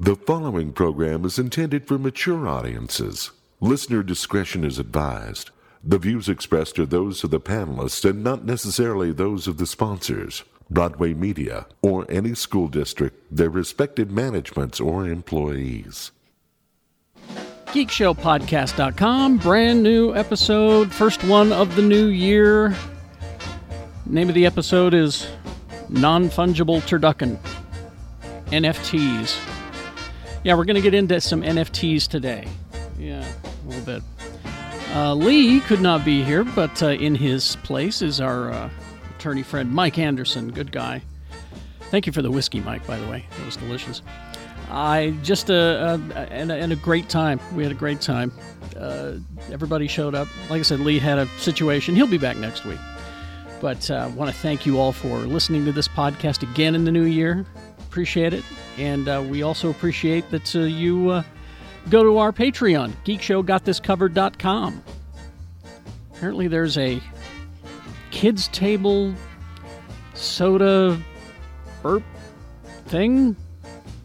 The following program is intended for mature audiences. Listener discretion is advised. The views expressed are those of the panelists and not necessarily those of the sponsors, Broadway Media, or any school district, their respective managements, or employees. GeekShowPodcast.com, brand new episode, first one of the new year. Name of the episode is Non Fungible Turducken. NFTs. Yeah, we're going to get into some NFTs today. Yeah, a little bit. Uh, Lee could not be here, but uh, in his place is our uh, attorney friend Mike Anderson. Good guy. Thank you for the whiskey, Mike, by the way. It was delicious. I just, uh, uh, and, and a great time. We had a great time. Uh, everybody showed up. Like I said, Lee had a situation. He'll be back next week. But I uh, want to thank you all for listening to this podcast again in the new year. Appreciate it. And uh, we also appreciate that uh, you uh, go to our Patreon, geekshowgotthiscovered.com. Apparently, there's a kids' table soda burp thing.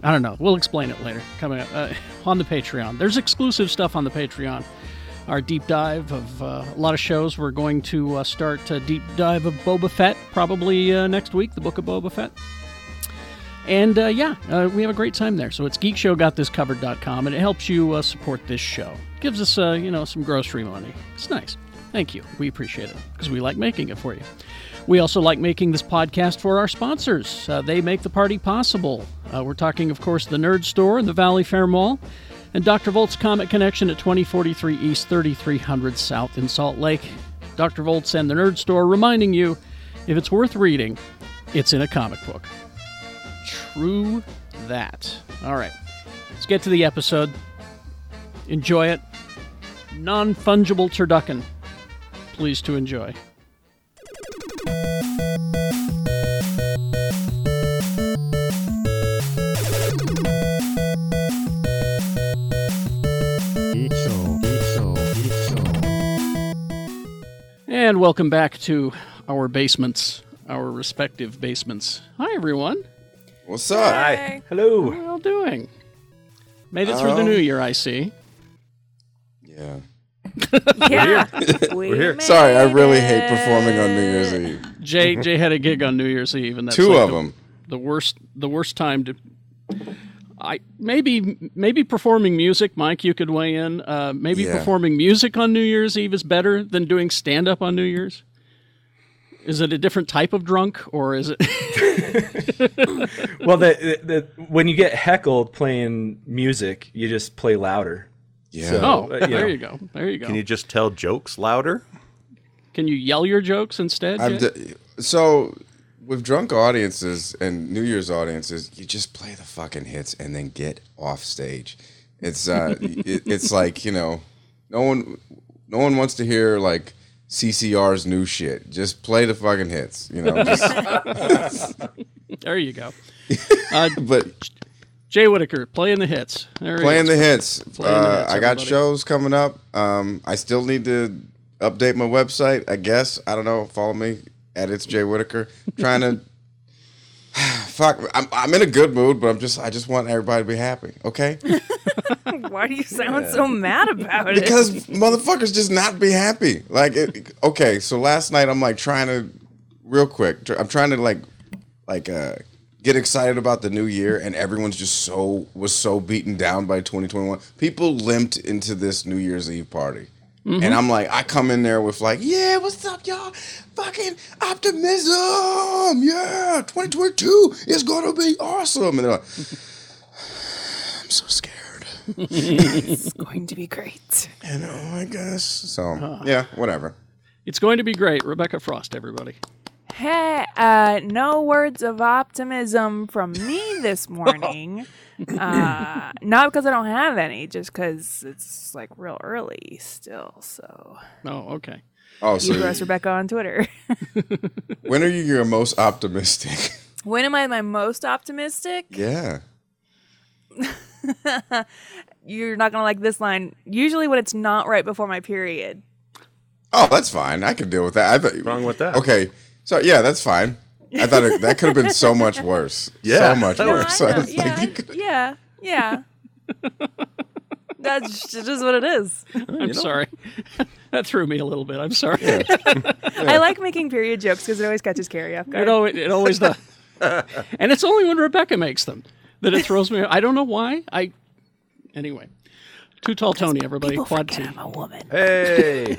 I don't know. We'll explain it later. Coming up uh, on the Patreon. There's exclusive stuff on the Patreon. Our deep dive of uh, a lot of shows. We're going to uh, start a deep dive of Boba Fett probably uh, next week, the book of Boba Fett. And uh, yeah, uh, we have a great time there. So it's geekshowgotthiscovered.com, and it helps you uh, support this show. Gives us, uh, you know, some grocery money. It's nice. Thank you. We appreciate it because we like making it for you. We also like making this podcast for our sponsors. Uh, they make the party possible. Uh, we're talking, of course, the Nerd Store in the Valley Fair Mall, and Dr. Volt's Comic Connection at 2043 East, 3300 South in Salt Lake. Dr. Volt's and the Nerd Store reminding you if it's worth reading, it's in a comic book. True that. All right, let's get to the episode. Enjoy it. Non fungible turducken. Please to enjoy. And welcome back to our basements, our respective basements. Hi, everyone. What's up? Hi. Hello. How are you all doing? Made it through the Um, new year, I see. Yeah. Yeah. we We're here. Sorry, I really hate performing on New it. Year's Eve. Jay Jay had a gig on New Year's Eve, and that's Two like of the, them. The worst, the worst time to. I maybe maybe performing music, Mike. You could weigh in. Uh, maybe Yeah. performing music on New Year's Eve is better than doing stand up on New Year's. Is it a different type of drunk, or is it? Well, the, the, the when you get heckled playing music, you just play louder. Yeah. So- oh, uh, you there know. you go. There you go. Can you just tell jokes louder? Can you yell your jokes instead? I'm d- so with drunk audiences and New Year's audiences, you just play the fucking hits and then get off stage. It's uh, it, it's like you know, no one, no one wants to hear like CCR's new shit. Just play the fucking hits. You know. Just, there you go. Uh, but Jay Whitaker playing the hits. There playing the hits. Playing the Uh, hits, I got shows coming up. Um, I still need to update my website. I guess I don't know. Follow me at it's Jay Whitaker. Trying to fuck. I'm I'm in a good mood, but I'm just I just want everybody to be happy. Okay, Why do you sound so mad about it? because motherfuckers just not be happy. Like it, okay, so last night I'm like trying to real quick. tr- I'm trying to like like uh get excited about the new year and everyone's just so was so beaten down by 2021 people limped into this new year's eve party and mm-hmm. i'm like i come in there with like yeah what's up y'all? Fucking optimism. Yeah 2022 is gonna be awesome. And they're like i'm so scared. It's going to be great. you know i guess. So yeah whatever. It's going to be great. Rebecca Frost, everybody. Hey, uh, no words of optimism from me this morning. uh, not because I don't have any, just because it's like real early still. So Oh, okay. oh so you ask Rebecca on Twitter. when are you your most optimistic when am I my most optimistic? yeah You're not gonna like this line. Usually when it's not right before my period. Oh, that's fine. I can deal with that. I thought, Wrong with that? Okay, so yeah, that's fine. I thought it, that could have been so much worse. Yeah. so much No, No, worse. I know. I was Yeah, like, I- yeah. Yeah. That's just what it is. I'm sorry. that threw me a little bit. I'm sorry. I like making period jokes because it always catches Kerry off It guard. always, it always does. and it's only when Rebecca makes them that it throws me. I don't know why. I anyway. Too tall, Tony. Everybody, People quad forget T. I'm a woman. Hey.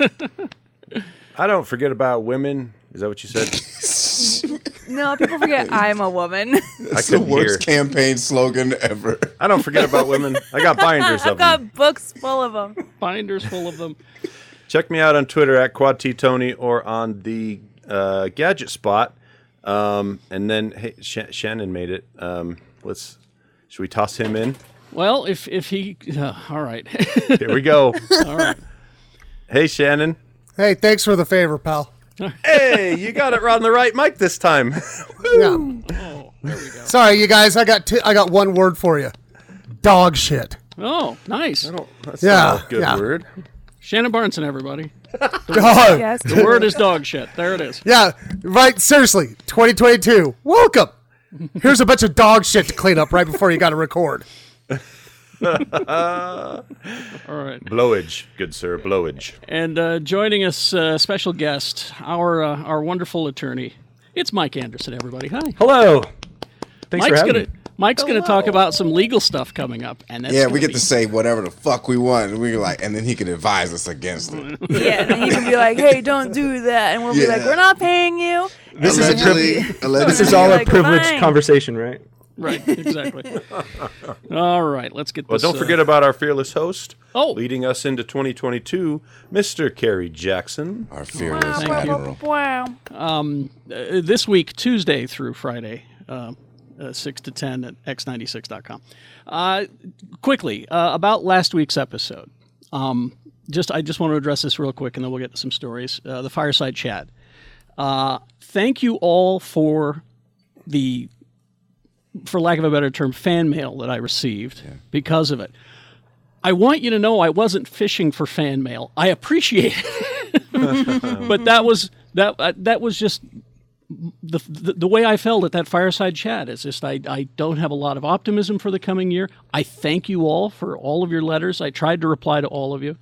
I don't forget about women. Is that what you said? No, people forget I'm a woman. That's the couldn't hear. worst campaign slogan ever. I don't forget about women. I got binders I've of them. I got books full of them. Binders full of them. Check me out on Twitter at Quad T Tony or on the uh, Gadget Spot. Um, and then hey, Sh- Shannon made it. Um, let's. Should we toss him in? Well, if if he, uh, all right, Here we go. all right. hey, Shannon. Hey, thanks for the favor, pal. Hey, you got it on the right mic this time. Yeah. Oh, Sorry, you guys. I got t- I got one word for you. Dog shit. Oh, nice. That's Yeah, not a good yeah. word. Shannon Barneson, everybody. Dog. Yes. The word is dog shit. There it is. Yeah, right. Seriously, 2022. Welcome. Here's a bunch of dog shit to clean up right before you got to record. All right. Blowage, good sir. Blowage. And uh, joining us, uh, special guest, our uh, our wonderful attorney. It's Mike Anderson. Everybody, hi. Hello. Thanks for Mike's having gonna me. Mike's gonna talk about some legal stuff coming up, and that's Yeah, we get be- to say whatever the fuck we want. And we're like, and then he can advise us against it. Yeah, and he can be like, "Hey, don't do that," and we'll be like, "We're not paying you." This is a allegedly, allegedly. This is all a Like, privileged fine. conversation, right? Right. Exactly. All right, let's get Well, this. don't uh, forget about our fearless host. Oh. leading us into 2022, Mr. Kerry Jackson. our fearless Thank you. admiral. Wow. uh, this week, Tuesday through Friday, uh, uh, 6 to 10 at x96.com. Uh, quickly, uh, about last week's episode. Um, just I just want to address this real quick, and then we'll get to some stories. Uh, the fireside chat. Uh, thank you all for the, for lack of a better term, fan mail that I received because of it. I want you to know I wasn't fishing for fan mail. I appreciate it, but that was that uh, that was just the, the the way I felt at that fireside chat is just I, I don't have a lot of optimism for the coming year. I thank you all for all of your letters. I tried to reply to all of you.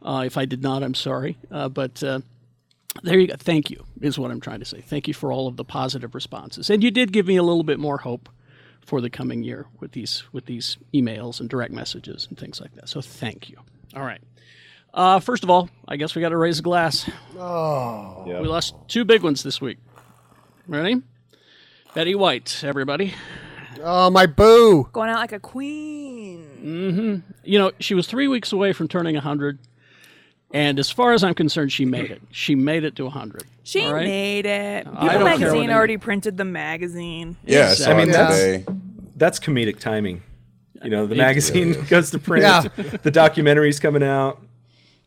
Uh, if I did not, I'm sorry. Uh, but uh, there you go. Thank you is what I'm trying to say. Thank you for all of the positive responses, and you did give me a little bit more hope for the coming year with these with these emails and direct messages and things like that. So thank you. All right. Uh, first of all, I guess we got to raise a glass. Oh, we lost two big ones this week. Ready? Betty White, everybody. Oh, my boo. Going out like a queen. Mm-hmm. You know, she was three weeks away from turning 100. And as far as I'm concerned, she made it. She made it to 100. She All right? made it. People don't care what magazine any- already printed the magazine. Yeah, I I mean, that's- today. That's comedic timing. You know, the magazine goes to print. Yeah. The documentary's coming out.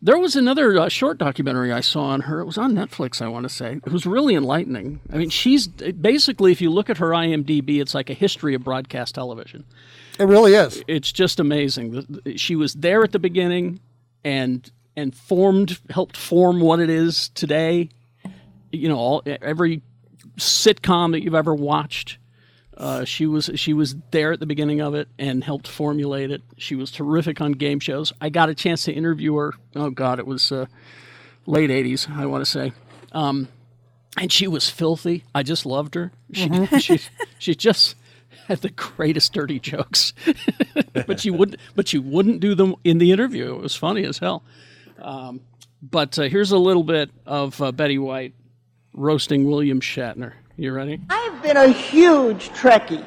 There was another uh, short documentary I saw on her. It was on Netflix, I want to say. It was really enlightening. I mean, she's basically, if you look at her IMDb, it's like a history of broadcast television. It really is. It's just amazing. The- the- She was there at the beginning, and and formed, helped form what it is today. You know, all every sitcom that you've ever watched. Uh, she was she was there at the beginning of it and helped formulate it. She was terrific on game shows. I got a chance to interview her. Oh God, it was uh, late '80s, I want to say, um, and she was filthy. I just loved her. She she she just had the greatest dirty jokes, but she wouldn't but she wouldn't do them in the interview. It was funny as hell. Um, but uh, here's a little bit of uh, Betty White roasting William Shatner. You ready? I've been a huge Trekkie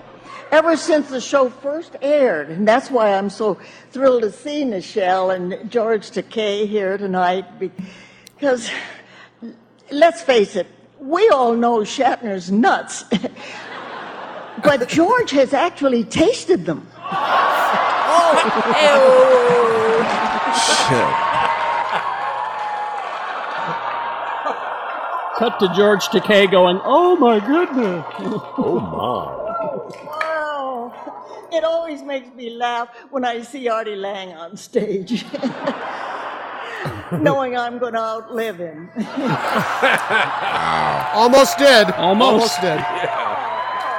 ever since the show first aired, and that's why I'm so thrilled to see Nichelle and George Takei here tonight. Because let's face it, we all know Shatner's nuts, but George has actually tasted them. oh, Shit. Cut to George Takei going, "Oh my goodness." Oh, my! Wow! it always makes me laugh when I see Artie Lange on stage. Knowing I'm going to outlive him. Almost did. Almost. did.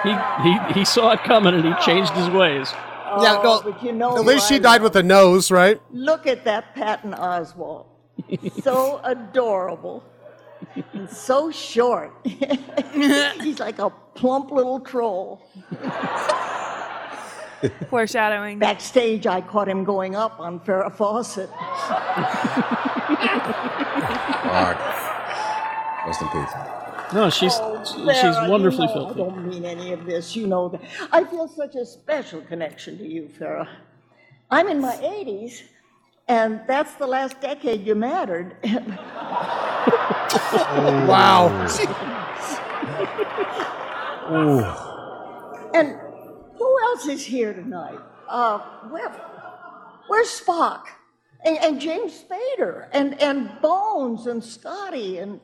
He, he he saw it coming and he changed his ways. yeah, oh, no. but you know at least she I died love. with a nose, right? Look at that Patton Oswalt. so adorable. And so short. He's like a plump little troll. Foreshadowing. Backstage, I caught him going up on Farrah Fawcett. Fuck. Rest in peace. No, she's Oh, she's Farrah, wonderfully you know, I filthy. don't mean any of this. You know that. I feel such a special connection to you, Farrah. I'm in my 80s, and that's the last decade you mattered. Wow. And who else is here tonight? Uh, where, where's Spock? And, and James Spader, and, and Bones, and Scotty, and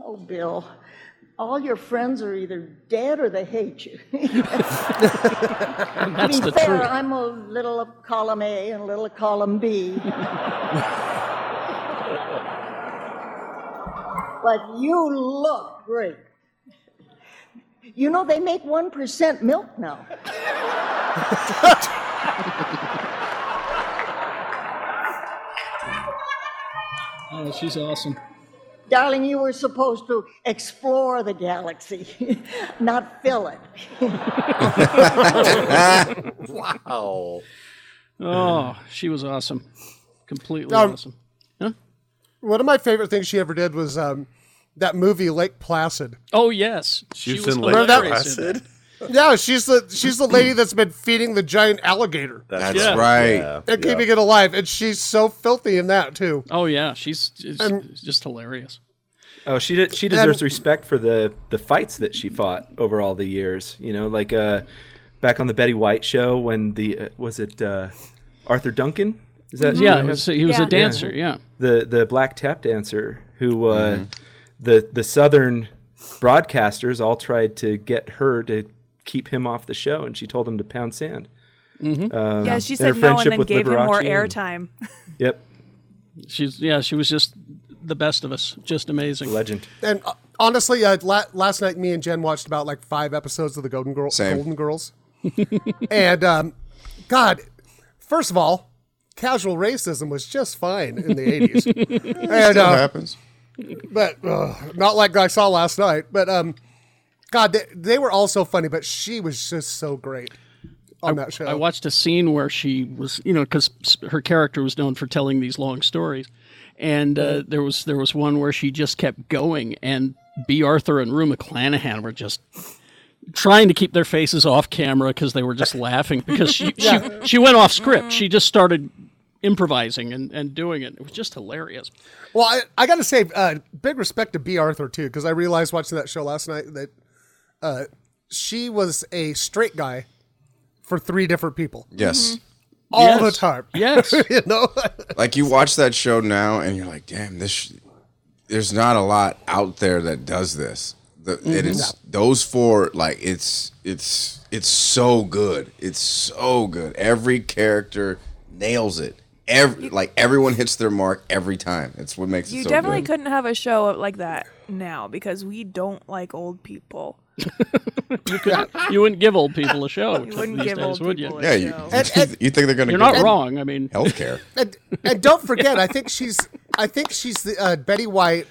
oh, Bill. All your friends are either dead or they hate you. And that's to be the fair, truth. I'm a little of column A and a little of column B. but you look great. You know, they make 1% milk now. Oh, she's awesome. Darling, you were supposed to explore the galaxy, not fill it. Wow. Oh, she was awesome. Completely Um, awesome. One of my favorite things she ever did was um, that movie Lake Placid. Oh yes, She was was in Lake hilarious in that. Placid. Yeah, she's the she's the lady that's been feeding the giant alligator That's Yeah. right. Yeah. and keeping it alive, and she's so filthy in that too. Oh yeah, she's, she's And- just hilarious. Oh, she de- she deserves respect for the the fights that she fought over all the years. You know, like uh, back on the Betty White show when the uh, was it uh, Arthur Duncan? Is that Yeah, he was, he was Yeah. a dancer. Yeah. the the black tap dancer who uh, the the southern broadcasters all tried to get her to keep him off the show, and she told him to pound sand. Um, Yeah, she said no and then with gave him more airtime. Yep, She's yeah, she was just the best of us. Just amazing. legend. And uh, honestly, uh, la- last night me and Jen watched about like five episodes of the Golden Girls. Same. Golden Girls. and um, God, first of all, casual racism was just fine in the eighties. and That uh, happens. but uh, not like I saw last night. But um, God, they, they were all so funny. But she was just so great on that show. I watched a scene where she was, you know, because her character was known for telling these long stories, and uh, there was there was one where she just kept going, and Bea Arthur and Rue McClanahan were just trying to keep their faces off camera because they were just laughing because she, she she went off script. She just started improvising and, and doing it. It was just hilarious. Well, I, I got to say, uh, big respect to Bea Arthur too, because I realized watching that show last night that uh, she was a straight guy for three different people Yes. all Yes. the time. Yes. you know, Like you watch that show now, and you're like, damn, this. Sh- there's not a lot out there that does this. The, It is those four. Like it's it's it's so good. It's so good. Every character nails it. Every like everyone hits their mark every time. It's what makes it You so definitely good. couldn't have a show like that now because we don't like old people. You wouldn't give old people a show You wouldn't these give days, old would you? Yeah, you, show. And- and- you think they're gonna? You're not them wrong. I mean, Healthcare. and, and don't forget, I think she's, I think she's the uh, Betty White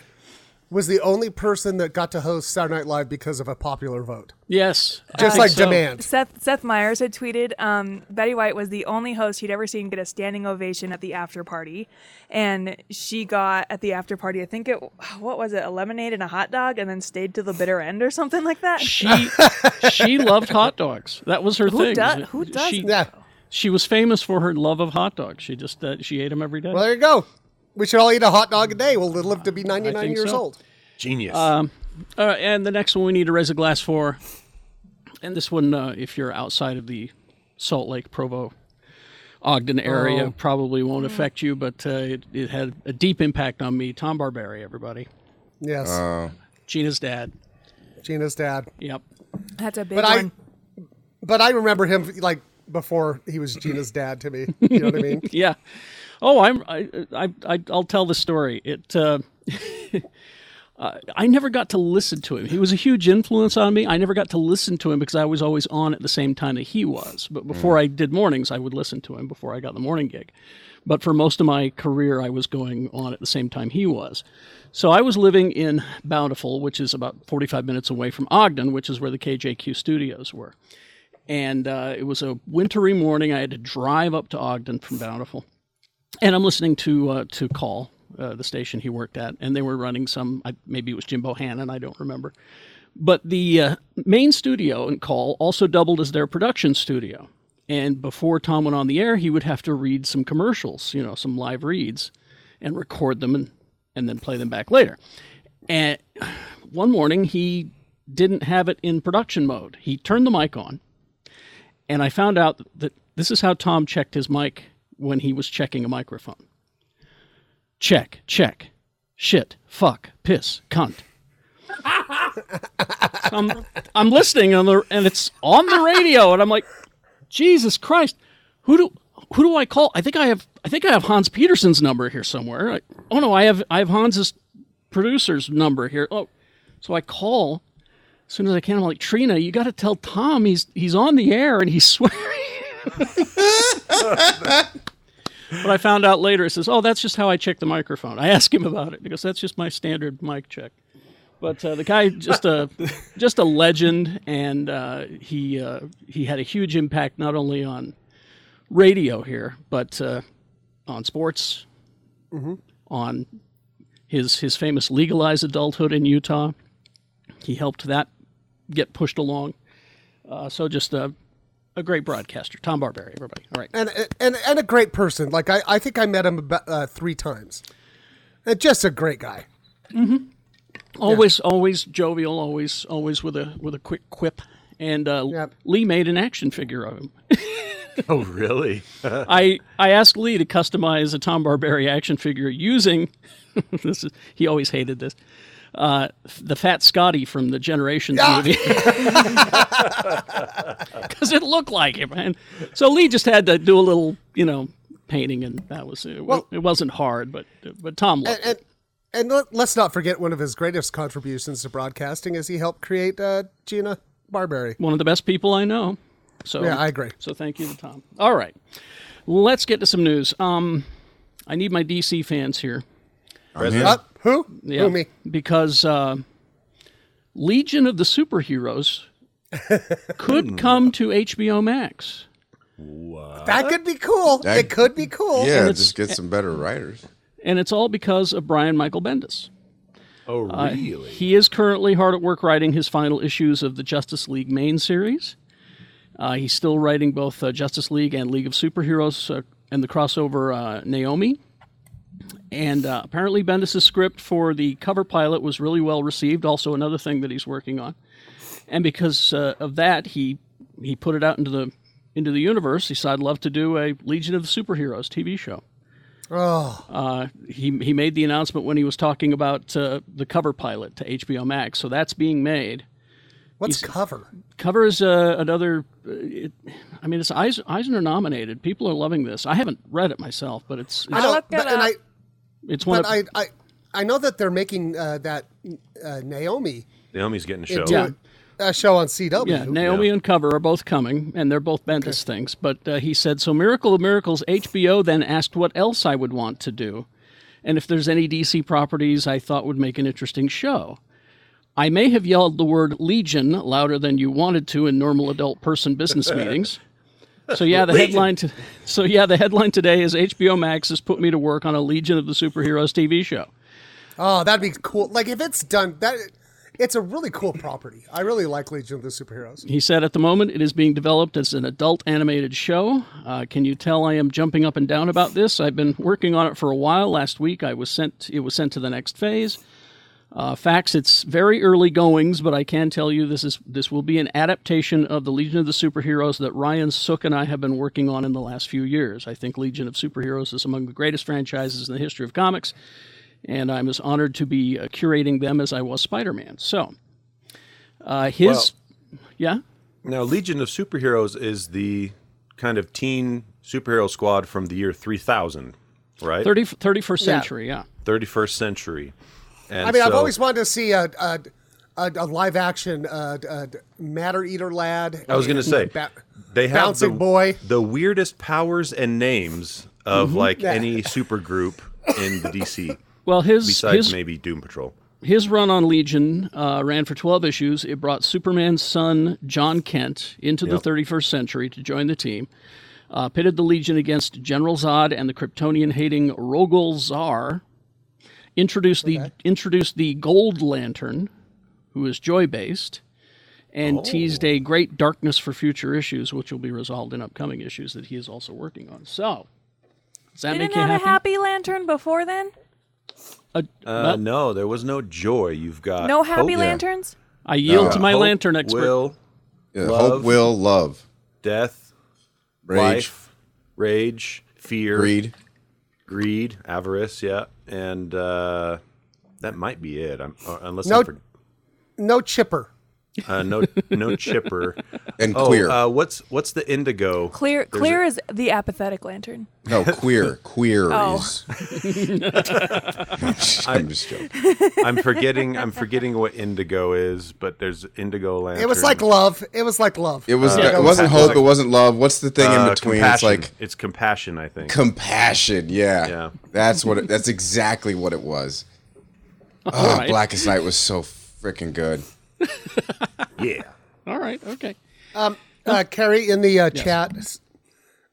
was the only person that got to host Saturday Night Live because of a popular vote, yes, just like so. demand. Seth Seth Meyers had tweeted um, Betty White was the only host he'd ever seen get a standing ovation at the after party, and she got at the after party. I think it what was it a lemonade and a hot dog, and then stayed to the bitter end or something like that. She she loved hot dogs. That was her Who thing. does- who doesn't? She, Yeah. she was famous for her love of hot dogs. She just uh, she ate them every day. Well, there you go. We should all eat a hot dog a day. We'll live to be 99 years so. old. Genius. All right, and the next one we need to raise a glass for, and this one, uh, if you're outside of the Salt Lake, Provo, Ogden area, Oh. probably won't affect you, but uh, it, it had a deep impact on me. Tom Barberi, everybody, Yes, Uh, Gina's dad. Gina's dad. Yep. That's a big But I, one. but I remember him like before he was Gina's dad to me. You know what I mean? Yeah. Oh, I'm. I. I. I I'll tell the story. It. Uh, uh, I never got to listen to him. He was a huge influence on me. I never got to listen to him because I was always on at the same time that he was. But before I did mornings, I would listen to him before I got the morning gig. But for most of my career, I was going on at the same time he was. So I was living in Bountiful, which is about 45 minutes away from Ogden, which is where the KJQ studios were. And uh, it was a wintry morning. I had to drive up to Ogden from Bountiful and I'm listening to uh, to KALL, uh, the station he worked at, and they were running some. I, maybe it was Jim Bohannon, I don't remember. But the uh, main studio in KALL also doubled as their production studio. And before Tom went on the air, he would have to read some commercials, you know, some live reads, and record them and and then play them back later. And one morning he didn't have it in production mode. He turned the mic on, and I found out that this is how Tom checked his mic when he was checking a microphone. Check, check, shit, fuck, piss, cunt. I'm, I'm listening on the, and it's on the radio, and I'm like, Jesus Christ, who do who do I call? I think I have I think I have Hans Peterson's number here somewhere. I, oh no, I have I have Hans's producer's number here. Oh, so I call as soon as I can. I'm like Trina, you got to tell Tom he's he's on the air and he's swearing. But I found out later, it says, oh, that's just how I check the microphone. I asked him about it because that's just my standard mic check. But uh, the guy, just a just a legend, and uh, he uh, he had a huge impact not only on radio here, but uh, on sports, on his his famous legalized adulthood in Utah. He helped that get pushed along. Uh, so just a a great broadcaster, Tom Barberi, everybody. All right. and and and a great person. Like I, I think I met him about uh, three times. And just a great guy. always always jovial always always with a with a quick quip and uh, Yep. lee made an action figure of him Oh, really? i i asked lee to customize a tom barberi action figure using this is he always hated this uh, the fat scotty from the generations movie because it looked like him and so lee just had to do a little you know painting and that was it, Well- it wasn't hard but but tom loved And, and and let- let's not forget one of his greatest contributions to broadcasting is he helped create uh, Gina Barberi. one of the best people I know. So Yeah, I agree. So thank you to Tom. All right, let's get to some news. Um, I need my DC fans here. I'm here. Uh, who? Yeah, Who me? because uh, Legion of the Superheroes could come to HBO Max. Wow. That could be cool. That- it could be cool. Yeah, it's- just get some better writers. and it's all because of Brian Michael Bendis. Oh, Uh, really? he is currently hard at work writing his final issues of the Justice League main series. Uh, he's still writing both uh, Justice League and League of Superheroes uh, and the crossover uh, Naomi. And uh, apparently, Bendis' script for the cover pilot was really well received. Also, another thing that he's working on. And because uh, of that, he he put it out into the into the universe. He said, "I'd love to do a Legion of the Superheroes TV show." Oh, Uh, he he made the announcement when he was talking about uh, the cover pilot to HBO Max, so that's being made. what's cover? Cover is uh, another. Uh, it, I mean, it's Eis- Eisner nominated. People are loving this. I haven't read it myself, but it's I it's, know, looked but, it and I, up. It's one but of I, I, I know that they're making uh, that uh, Naomi Naomi's getting a show. Yeah. a show on CW. yeah. Naomi and Cover are both coming, and they're both Bendis things. But uh, he said, "So Miracle of Miracles." HBO then asked what else I would want to do, and if there's any DC properties I thought would make an interesting show. I may have yelled the word Legion louder than you wanted to in normal adult person business meetings. So yeah, the headline. To, so yeah, the headline today is HBO Max has put me to work on a Legion of the Superheroes TV show. Oh, that'd be cool. Like if it's done, that it's a really cool property. I really like Legion of the Superheroes. He said, at the moment, it is being developed as an adult animated show. Uh, can you tell I am jumping up and down about this? I've been working on it for a while. Last week, I was sent. It was sent to the next phase. Uh, facts, it's very early goings, but I can tell you this is this will be an adaptation of the Legion of the Superheroes that Ryan Sook and I have been working on in the last few years. I think Legion of Superheroes is among the greatest franchises in the history of comics, and I'm as honored to be uh, curating them as I was Spider-Man. So, uh, his, yeah. Now, Legion of Superheroes is the kind of teen superhero squad from the year 3000, right? 30, 31st century, yeah. 31st century. And I mean, I've always wanted to see a a, a, a live action uh, uh, Matter Eater lad. I was going to say Ba- they have Bouncing the, Boy. the weirdest powers and names of like Yeah. any super group in the DC. Well, his besides his maybe Doom Patrol. his run on Legion uh, ran for 12 issues. It brought Superman's son, Jon Kent, into the 31st century to join the team. Uh, pitted the Legion against General Zod and the Kryptonian hating Rogol Zar. Introduced the introduced the Gold Lantern, who is joy based, and teased a great darkness for future issues, which will be resolved in upcoming issues that he is also working on. So, does that Didn't make you have happy? a happy lantern before then? Uh, Uh, no, there was no joy. You've got No happy hope, lanterns? I yield No. to my hope, lantern expert. Will, Yeah, Love. hope, will, love, death, rage, life, rage, fear, greed. greed, avarice. Yeah, and uh, that might be it. I'm, uh, unless No- No chipper. Uh, no no chipper And oh, queer. Uh, what's what's the indigo? Clear There's clear a- is the apathetic lantern. no, queer. Queer Oh. is. I'm just joking. I'm forgetting. I'm forgetting what indigo is, but there's indigo lantern. It was like love. It was like love. It was. Uh, it wasn't compassion. hope. It wasn't love. What's the thing in Uh, between? Compassion. It's like it's compassion. I think. compassion. Yeah. Yeah. That's what. It, that's exactly what it was. Oh, right. Blackest Night was so freaking good. yeah. All right, okay. Um, Uh, Kerry, in the uh, chat,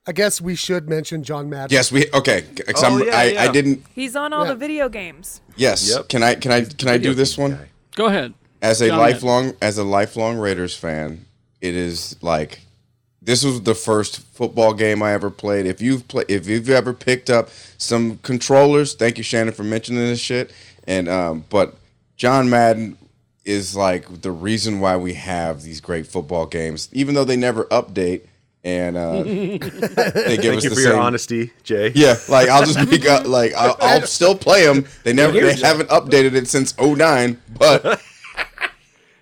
I guess we should mention John Madden. Yes, we okay. 'cause I'm- Oh, yeah, I, yeah. I didn't. He's on all Yeah. the video games. Yes. Yep. Can I? Can I? Can I do this one? guy. Go ahead. As a John lifelong as a lifelong Raiders fan, it is like this was the first football game I ever played. If you've play, if you've ever picked up some controllers, thank you Shannon for mentioning this shit. And um, but John Madden is like the reason why we have these great football games, even though they never update and uh, they give Thank us you the for your same. honesty, Jay. Yeah, like I'll just be go- like I'll, I'll still play them. They never they haven't updated it since 09, but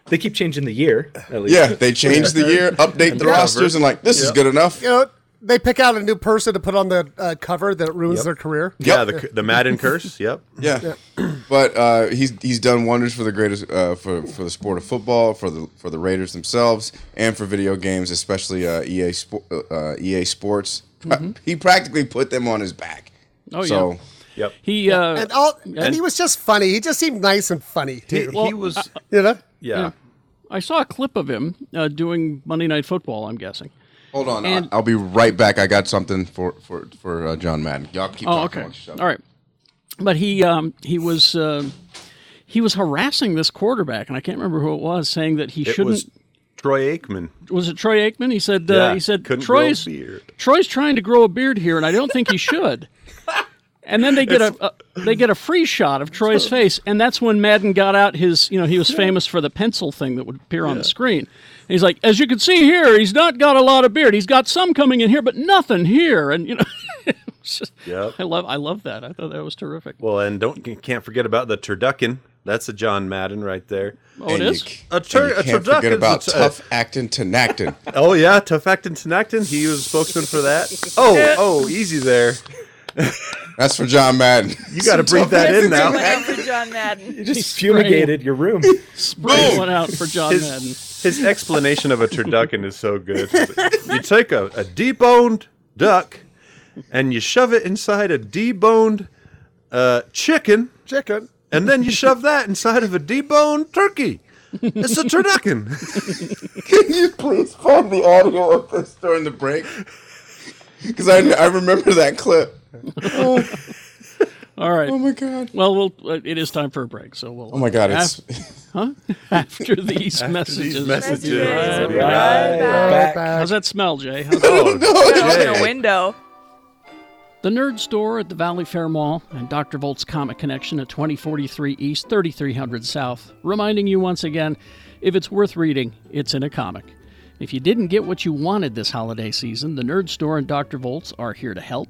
They keep changing the year. At least. yeah, they change the year, update the rosters, and like this is good enough. You know, they pick out a new person to put on the uh, cover that ruins Yep. their career. Yeah, the the Madden curse. Yep. Yeah, but uh, he's he's done wonders for the greatest uh, for for the sport of football, for the for the Raiders themselves, and for video games, especially uh, EA Spo- uh, EA Sports. He practically put them on his back. Oh, so yeah. Yep. He uh, And all, and he was just funny. He just seemed nice and funny He, too. he was. you know, yeah. I saw a clip of him uh, doing Monday Night Football. I'm guessing. Hold on, And- I'll, I'll be right back. I got something for for for uh, John Madden. Y'all keep Oh, talking. okay. while you shut up. All right. But he um, he was uh, he was harassing this quarterback, and I can't remember who it was, saying that he It shouldn't. was Troy Aikman. Was, it Troy Aikman? He said uh, Yeah, he said couldn't grow a Troy's beard." Troy's trying to grow a beard here, and I don't think he should. And then they get a, a they get a free shot of Troy's face, and that's when Madden got out his you know he was famous for the pencil thing that would appear on the screen. And he's like, as you can see here, he's not got a lot of beard. He's got some coming in here, but nothing here. And you know, it's just- Yep. I love I love that. I thought that was terrific. Well, and don't can't forget about the turducken. That's a John Madden right there. Oh, it And you is. c- A and you a can't turducken forget about a- tough acting to Nacton. Oh yeah, Tough Acton Tinactin. He was a spokesman for that. Oh, oh, easy there. That's for John Madden. You got to breathe that in now. For John Madden. You just fumigated your room. Spray oh. one out for John His, Madden. His explanation of a turducken is so good. You take a, a deboned duck and you shove it inside a deboned uh, chicken, chicken. and then you shove that inside of a deboned turkey. It's a turducken. Can you please find the audio of this during the break? Because I, I remember that clip. All right. Oh my god. Well, we'll uh, it is time for a break, so we'll. Oh my god. It's after these messages. messages. We'll be Right. right back. Back. How's that smell, Jay? How's Oh, Open a window. The Nerd Store at the Valley Fair Mall and Dr. Volt's Comic Connection at 2043 East, 3300 South, reminding you once again if it's worth reading, it's in a comic. If you didn't get what you wanted this holiday season, the Nerd Store and Dr. Volt's are here to help.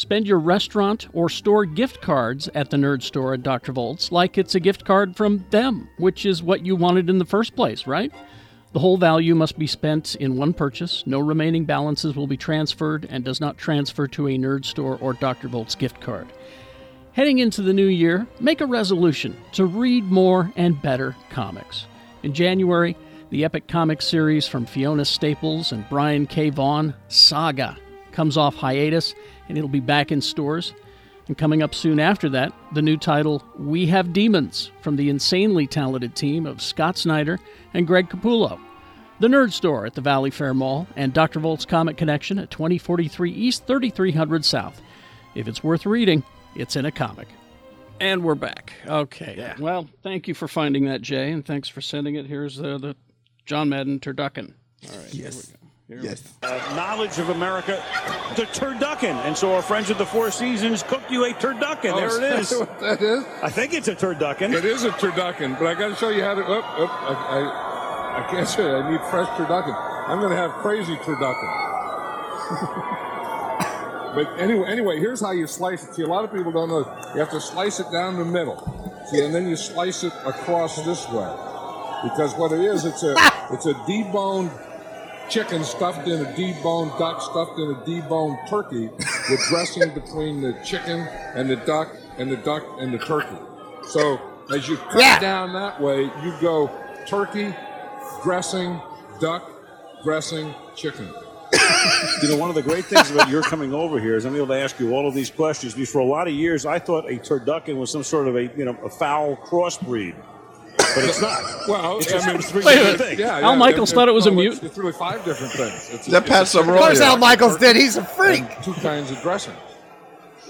Spend your restaurant or store gift cards at the Nerd Store at Dr. Volt's like it's a gift card from them, which is what you wanted in the first place, right? The whole value must be spent in one purchase. No remaining balances will be transferred and does not transfer to a Nerd Store or Dr. Volt's gift card. Heading into the new year, make a resolution to read more and better comics. In January, the epic comic series from Fiona Staples and Brian K. Vaughan, Saga, comes off hiatus and it'll be back in stores. And coming up soon after that, the new title, We Have Demons, from the insanely talented team of Scott Snyder and Greg Capullo. The Nerd Store at the Valley Fair Mall, and Dr. Volt's Comic Connection at 2043 East, 3300 South. If it's worth reading, it's in a comic. And we're back. Okay. Yeah. Well, thank you for finding that, Jay, and thanks for sending it. Here's uh, the John Madden turducken. All right. Yes. Yes. uh, knowledge of America, the turducken. And so our friends at the Four Seasons cooked you a turducken. there it is. that is? I think it's a turducken. It is a turducken, but I got to show you how to. Oh, oh, I, I, I can't show you. I need fresh turducken. I'm going to have crazy turducken. but anyway, anyway, here's how you slice it. See, a lot of people don't know. You have to slice it down the middle. See, and then you slice it across this way. Because what it is, it's a it's a deboned chicken stuffed in a deboned duck stuffed in a deboned turkey with dressing between the chicken and the duck and the duck and the turkey. So as you cut down that way, you go turkey, dressing, duck, dressing, chicken. You know, one of the great things about your coming over here is I'm able to ask you all of these questions because for a lot of years I thought a turducken was some sort of a you know a foul crossbreed, but it's not. Well, It's I just mean, three different things. yeah, Al yeah, Michaels thought it was a well, it's- mute? It's really five different things. It's, That Pat it's a- Summerall Of course, Al Michaels did. He's a freak. and two kinds of dressing.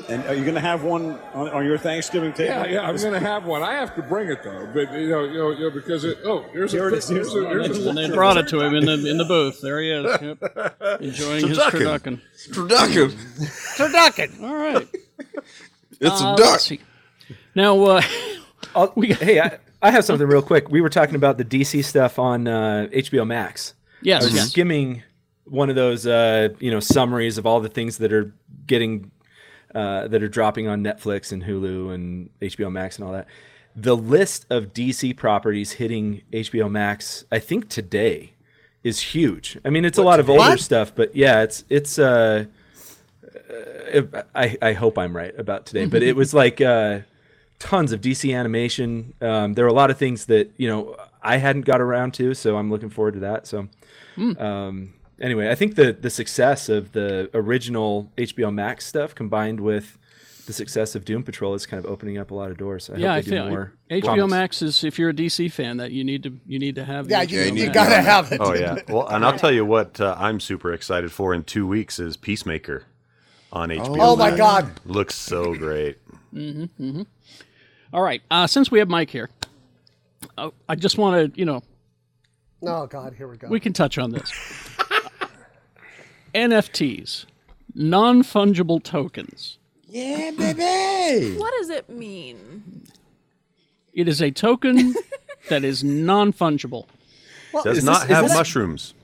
And are you going to have one on, on your Thanksgiving table? Yeah, yeah, I'm going to have one. I have to bring it though, but you know, you know, you know because it. Oh, here's Here a, it is. here's a, here's a And they brought it to him in the in the booth. There he is, yep. enjoying his Turducken. turducken. Turducken. Turducken. All right, It's Uh, a duck. Now, uh, I'll- hey, I, I have something real quick. We were talking about the DC stuff on uh, HBO Max. I was yes. skimming one of those, uh, you know, summaries of all the things that are getting, uh, that are dropping on Netflix and Hulu and HBO Max and all that. The list of DC properties hitting HBO Max, I think today, is huge. I mean, it's a lot of older What? stuff, but yeah, it's it's. Uh, uh, I I hope I'm right about today, but it was like. Uh, tons of DC animation. Um, there are a lot of things that you know I hadn't got around to, so I'm looking forward to that. So, um, anyway, I think the the success of the original HBO Max stuff combined with the success of Doom Patrol is kind of opening up a lot of doors. I yeah, I hope they do feel more. HBO comics. Max is if you're a DC fan that you need to you need to have. the Yeah, you, you gotta have it. Oh yeah. Well, and I'll tell you what uh, I'm super excited for in two weeks is Peacemaker on HBO. Oh my God. Looks so great. All right, uh, since we have Mike here, uh, I just want to you know Oh God, here we go. we can touch on this. NFTs, non fungible tokens. Yeah, baby. What does it mean? It is a token that is non fungible. Does not this- have this- mushrooms.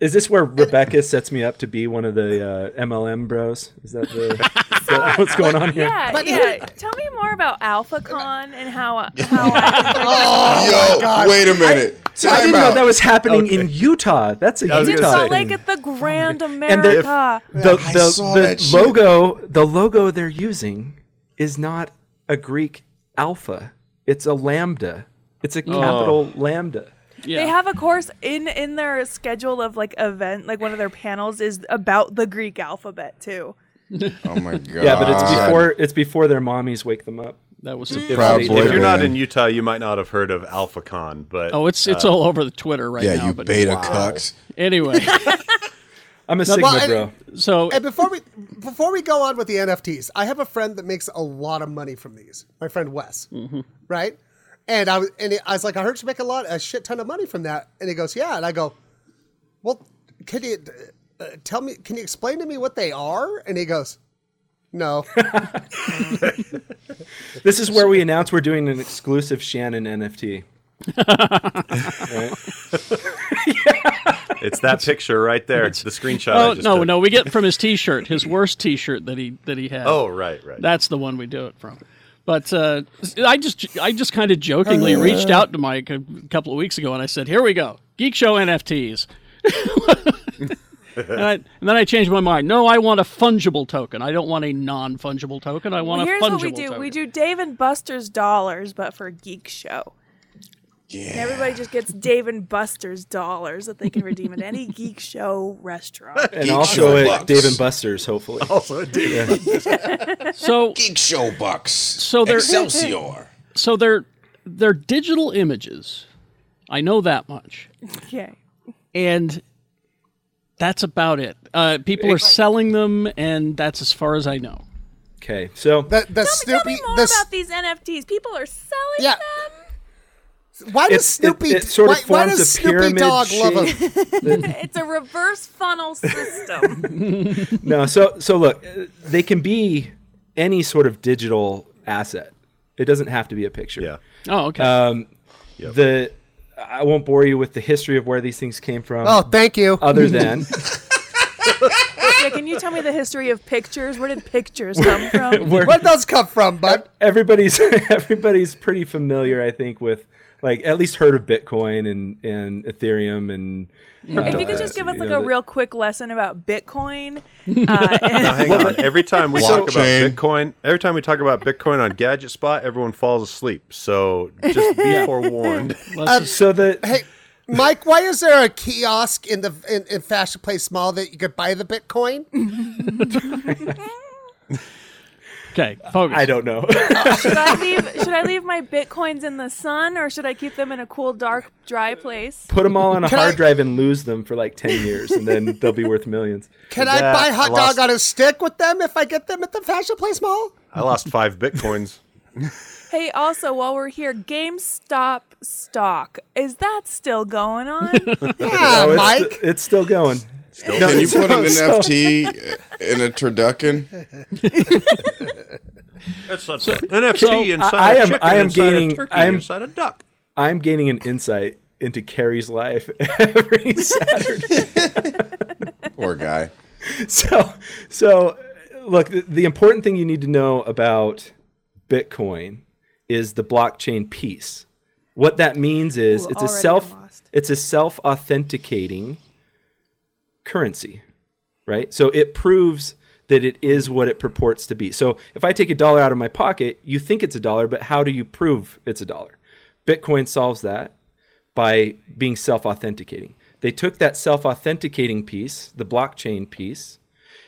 Is this where Rebecca sets me up to be one of the uh, MLM bros? Is that, the, is what's going on here? Yeah, But yeah. Tell me more about AlphaCon and how how I oh Yo, oh wait a minute. I Time didn't know that was happening in Utah. That's a was Utah gonna Salt say- Lake at the Grand the- America. the I the, saw the that shit. logo the logo they're using is not a Greek alpha. It's a lambda. It's a oh. capital lambda. Yeah. They have a course in in their schedule of like event, like one of their panels is about the Greek alphabet too. Oh my god. Yeah, but it's before it's before their mommies wake them up. that was mm. a Proud If you're not in Utah, you might not have heard of AlphaCon, but Oh, it's it's uh, all over the Twitter right Yeah, now. you but beta cucks. Anyway, I'm a Sigma well, and- bro. so And before we before we go on with the NFTs, I have a friend that makes a lot of money from these. My friend Wes, mm-hmm. right? And I was and I was like, I heard you make a lot, a shit ton of money from that. And he goes, Yeah. And I go, Well, can you uh, tell me? Can you explain to me what they are? And he goes, No. This is where we announce we're doing an exclusive Shannon NFT. it's that picture right there. It's the screenshot. oh I just no took. no we get from his T-shirt, his worst T-shirt that he that he had. Oh right, right. That's the one we do it from. But uh, I just I just kind of jokingly reached out to Mike a couple of weeks ago and I said, "Here we go, Geek Show NFTs." and, I, and then I changed my mind. No, I want a fungible token. I don't want a non-fungible token. I want Well, a here's fungible what we do. token. We do Dave and Buster's dollars, but for a Geek Show. Yeah. And everybody just gets Dave and Buster's dollars that they can redeem at any Geek Show restaurant. And Geek also Show at bucks. Dave and Buster's, hopefully. Also, Dave. so Geek Show bucks. So they're- Excelsior. so they're they're digital images. I know that much. Okay. and that's about it. Uh, people are selling them, and that's as far as I know. Okay, so The the Tell Snoopy me more the, about these NFTs. People are selling Yeah. them. why does It's- it- Snoopy it sort of why, why forms does a Snoopy pyramid Dog love shape. him? It's a reverse funnel system. no, so so look, uh, they can be any sort of digital asset. It doesn't have to be a picture. Yeah. Oh, okay. Um, The I won't bore you with the history of where these things came from. Oh, thank you. Other than yeah, can you tell me the history of pictures? Where did pictures come from? where Where those come from, bud? everybody's everybody's pretty familiar, I think, with like at least heard of Bitcoin and and Ethereum and. if you could just give us you like know, a real quick lesson about Bitcoin. Uh, Now, and- hang on. Every time we talk about Bitcoin, every time we talk about Bitcoin on Gadget Spot, everyone falls asleep. So just be forewarned. Let's So that Hey, Mike, why is there a kiosk in the in, in Fashion Place Mall that you could buy the Bitcoin? Okay, focus. I don't know. Uh, should I leave? Should I leave my bitcoins in the sun, or should I keep them in a cool, dark, dry place? Put them all on a Can hard I- drive and lose them for like ten years, and then they'll be worth millions. Can I that, buy I hot lost- dog on a stick with them if I get them at the Fashion Place Mall? I lost five Bitcoins. Hey, also while we're here, GameStop stock is that still going on? Yeah, Oh, it's, Mike. it's still going. Can you so- put an so- NFT in a turducken? It's an NFT inside I a am- chicken, I am inside gaining- a turkey, I am- inside a duck. I'm gaining an insight into Kerry's life every Saturday. Poor guy. so, so look, the, the important thing you need to know about Bitcoin is the blockchain piece. What that means is Ooh, it's a self I'm lost. it's a self authenticating currency, right? So it proves that it is what it purports to be. So if I take a dollar out of my pocket, you think it's a dollar, but how do you prove it's a dollar? Bitcoin solves that by being self authenticating. They took that self authenticating piece, the blockchain piece,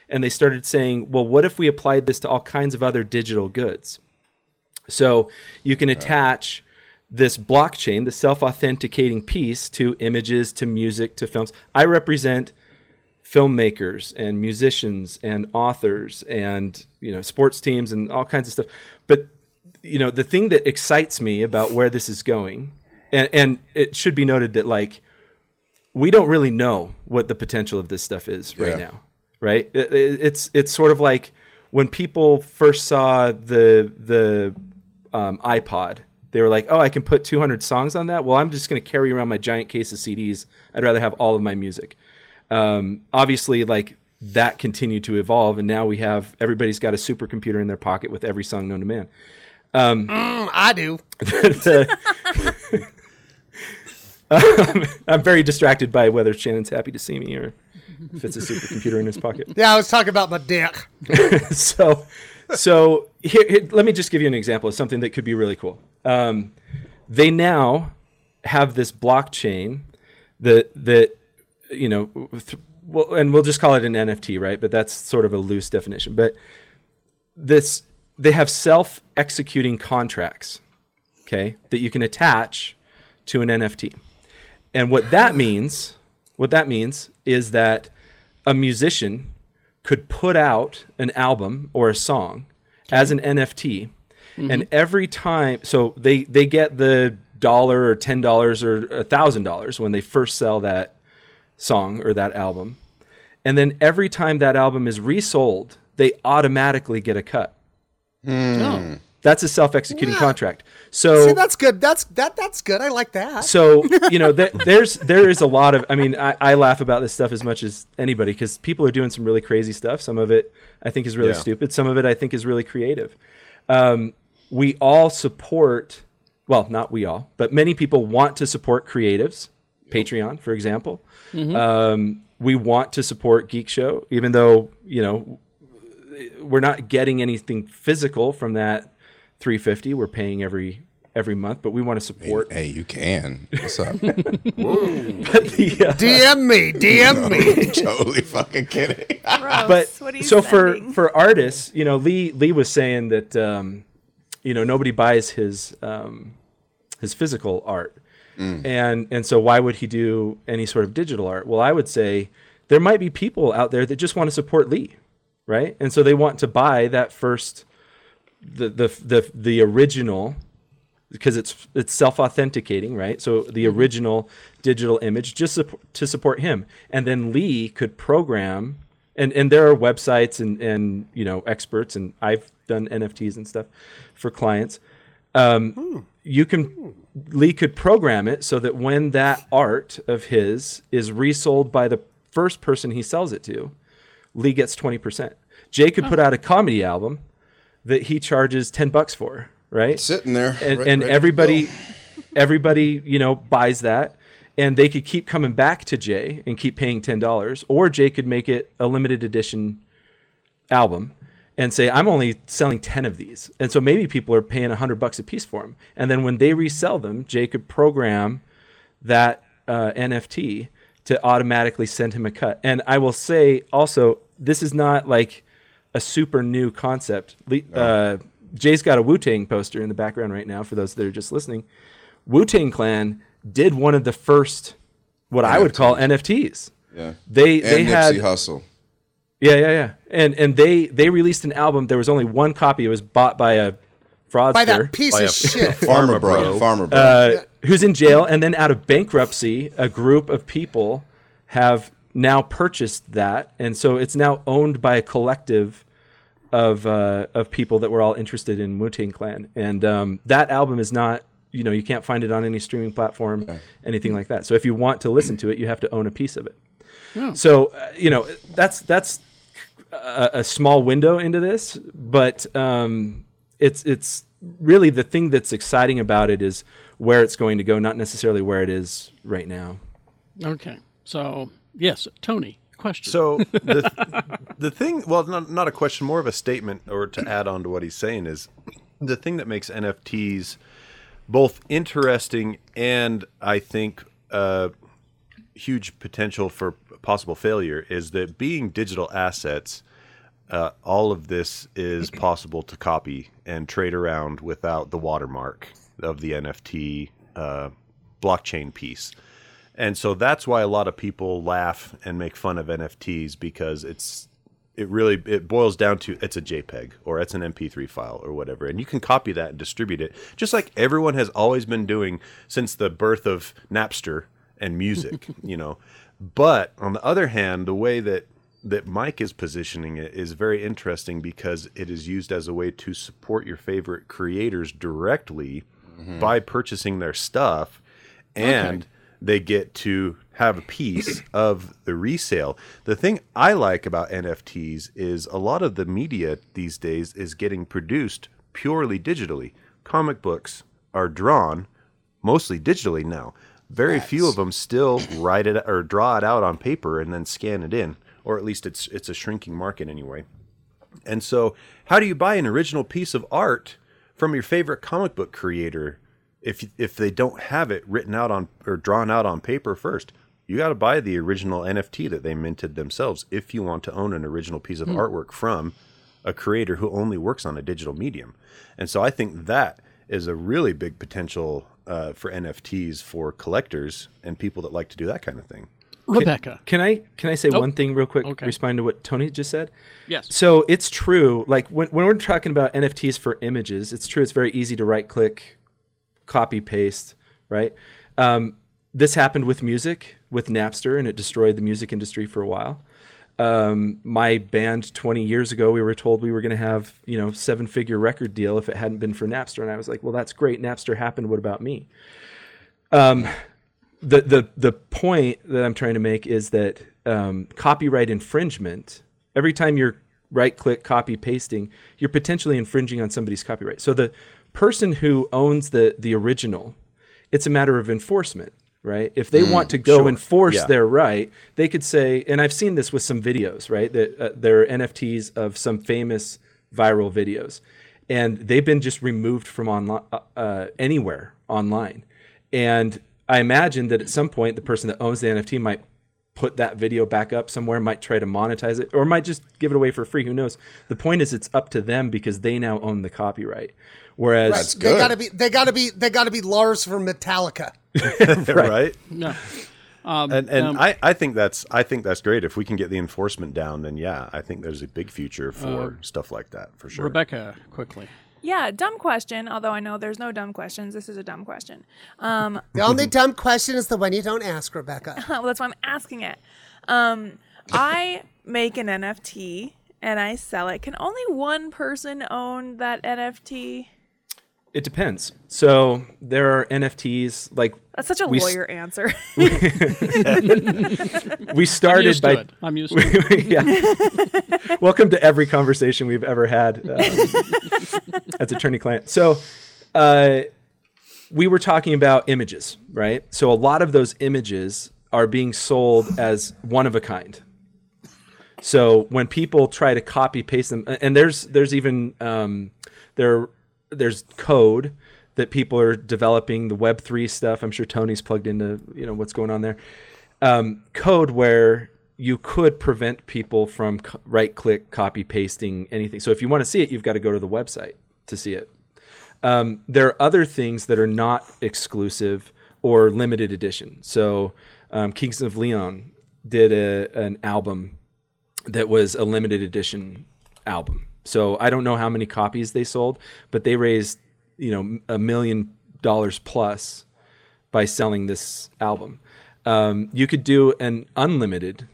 and they started saying, well, what if we applied this to all kinds of other digital goods? So you can attach this blockchain, the self authenticating piece, to images, to music, to films. I represent filmmakers and musicians and authors and you know sports teams and all kinds of stuff. But you know the thing that excites me about where this is going, and, and it should be noted that like we don't really know what the potential of this stuff is right Yeah. now, right? It- it- it's it's sort of like when people first saw the the um, iPod, they were like, "Oh, I can put 200 songs on that." Well, I'm just going to carry around my giant case of CDs. I'd rather have all of my music. Um, obviously, like that continued to evolve, and now we have everybody's got a supercomputer in their pocket with every song known to man. Mm, I do. The- Um, I'm very distracted by whether Shannon's happy to see me or if it's a supercomputer in his pocket. Yeah, I was talking about my dick. so, so here, here- let me just give you an example of something that could be really cool. Um, they now have this blockchain that that you know, th- well, and we'll just call it an NFT, right? But that's sort of a loose definition. But this, they have self-executing contracts, okay, that you can attach to an NFT. And what that means, what that means is that a musician could put out an album or a song as an NFT, mm-hmm. and every time, so they they get the dollar or ten dollars or a thousand dollars when they first sell that song or that album, and then every time that album is resold, they automatically get a cut. Oh. That's a self-executing Yeah. contract. So See, that's good. That's that. That's good. I like that. so you know th- there's there is a lot of i mean I, I laugh about this stuff as much as anybody because people are doing some really crazy stuff some of it i think is really Yeah. stupid some of it i think is really creative um, we all support well not we all but many people want to support creatives patreon for example um, we want to support Geek Show, even though you know we're not getting anything physical from that 350. We're paying every every month, but we want to support. Hey, you can. What's up? the, uh, DM me, DM me. totally fucking kidding. Gross. but what are you so for for artists, you know, Lee Lee was saying that um, you know nobody buys his um, his physical art, Mm. and and so why would he do any sort of digital art? Well, I would say there might be people out there that just want to support Lee, right? And so they want to buy that first the the the the original because it's it's self authenticating, right? So the mm-hmm. original digital image just sup- to support him, and then Lee could program, and and there are websites and and you know experts, and I've done NFTs and stuff for clients. Um, hmm. You can hmm. Lee could program it so that when that art of his is resold by the first person he sells it to, Lee gets twenty percent. Jay could put out a comedy album that he charges ten bucks for, right? Sitting there. and, re- and ready everybody everybody you know buys that and they could keep coming back to jay and keep paying $10 or jay could make it a limited edition album and say i'm only selling 10 of these. And so maybe people are paying 100 bucks a piece for them and then when they resell them jay could program that uh, nft to automatically send him a cut. And i will say also this is not like a super new concept. Le- uh, jay's got a wu-tang poster in the background right now for those that are just listening. Wu-tang clan did one of the first what i would call nfts Yeah. they And they Nipsey had Hussle. yeah, yeah, yeah. And and they they released an album. There was only one copy. It was bought by a fraudster By that piece By of a- shit. Pharma bro. Pharma bro. uh, who's in jail. And then out of bankruptcy, a group of people have now purchased that, and so it's now owned by a collective of uh, of people that were all interested in Wu Tang Clan. And um, that album is not. You know, you can't find it on any streaming platform, anything like that. So if you want to listen to it, you have to own a piece of it. So uh, you know that's that's a, a small window into this, but um, it's it's really the thing that's exciting about it is where it's going to go, not necessarily where it is right now. Okay. So, yes, Tony, question. So the the thing, well, not not a question, more of a statement, or to add on to what he's saying is the thing that makes NFTs both interesting and I think uh, huge potential for possible failure is that being digital assets. Uh, all of this is possible to copy and trade around without the watermark of the NFT uh, blockchain piece. And so that's why a lot of people laugh and make fun of NFTs because it's it really it boils down to it's a JPEG or it's an MP3 file or whatever, and you can copy that and distribute it, just like everyone has always been doing since the birth of Napster and music, you know. But on the other hand, the way that that Mike is positioning it is very interesting because it is used as a way to support your favorite creators directly mm-hmm. by purchasing their stuff and they get to have a piece of the resale. The thing I like about NFTs is a lot of the media these days is getting produced purely digitally. Comic books are drawn mostly digitally now. Very few of them still write it or draw it out on paper and then scan it in, or at least it's it's a shrinking market anyway. And so, how do you buy an original piece of art from your favorite comic book creator if if they don't have it written out on or drawn out on paper first? You got to buy the original NFT that they minted themselves if you want to own an original piece of hmm. artwork from a creator who only works on a digital medium. And so I think that is a really big potential uh, for NFTs for collectors and people that like to do that kind of thing. Rebecca. Can I can I say Oh, one thing real quick? okay. Respond to what Tony just said. Yes. So it's true. Like when when we're talking about NFTs for images, it's true. It's very easy to right click, copy paste, right? Um, this happened with music with Napster, and it destroyed the music industry for a while. Um, my band 20 years ago, we were told we were going to have you know seven figure record deal if it hadn't been for Napster, and I was like, well, that's great. Napster happened. What about me? Um, the the the point that I'm trying to make is that um, copyright infringement. Every time you're right click copy pasting, you're potentially infringing on somebody's copyright. So the person who owns the the original, it's a matter of enforcement. Right? If they want to go sure. enforce Yeah. their right, they could say, and I've seen this with some videos, right? That uh, there are NFTs of some famous viral videos, and they've been just removed from online uh, uh, anywhere online. And I imagine that at some point, the person that owns the NFT might put that video back up somewhere, might try to monetize it, or might just give it away for free. Who knows? The point is, it's up to them because they now own the copyright. Whereas, That's They gotta be. They gotta be. They gotta be Lars from Metallica. right? No. Um, And and um, I, I think that's I think that's great. If we can get the enforcement down, then yeah, I think there's a big future for stuff like that for sure. Rebecca, quickly. Yeah, dumb question. Although I know there's no dumb questions. This is a dumb question. Um, The only dumb question is the one you don't ask, Rebecca. well, that's why I'm asking it. Um, I make an NFT and I sell it. Can only one person own that NFT? It depends. So there are NFTs like That's such a we lawyer answer. we started used by to it. I'm used to it. yeah. Welcome to every conversation we've ever had uh, as attorney client. So, uh, we were talking about images, right? So a lot of those images are being sold as one of a kind. So when people try to copy paste them, and there's there's even um, there there's code that people are developing the Web three stuff. I'm sure Tony's plugged into you know what's going on there. Um, code where you could prevent people from co- right click copy pasting anything. So if you want to see it, you've got to go to the website to see it. Um, there are other things that are not exclusive or limited edition. So um, Kings of Leon did a, an album that was a limited edition album. So I don't know how many copies they sold, but they raised, you know, a million dollars plus by selling this album. Um, you could do an unlimited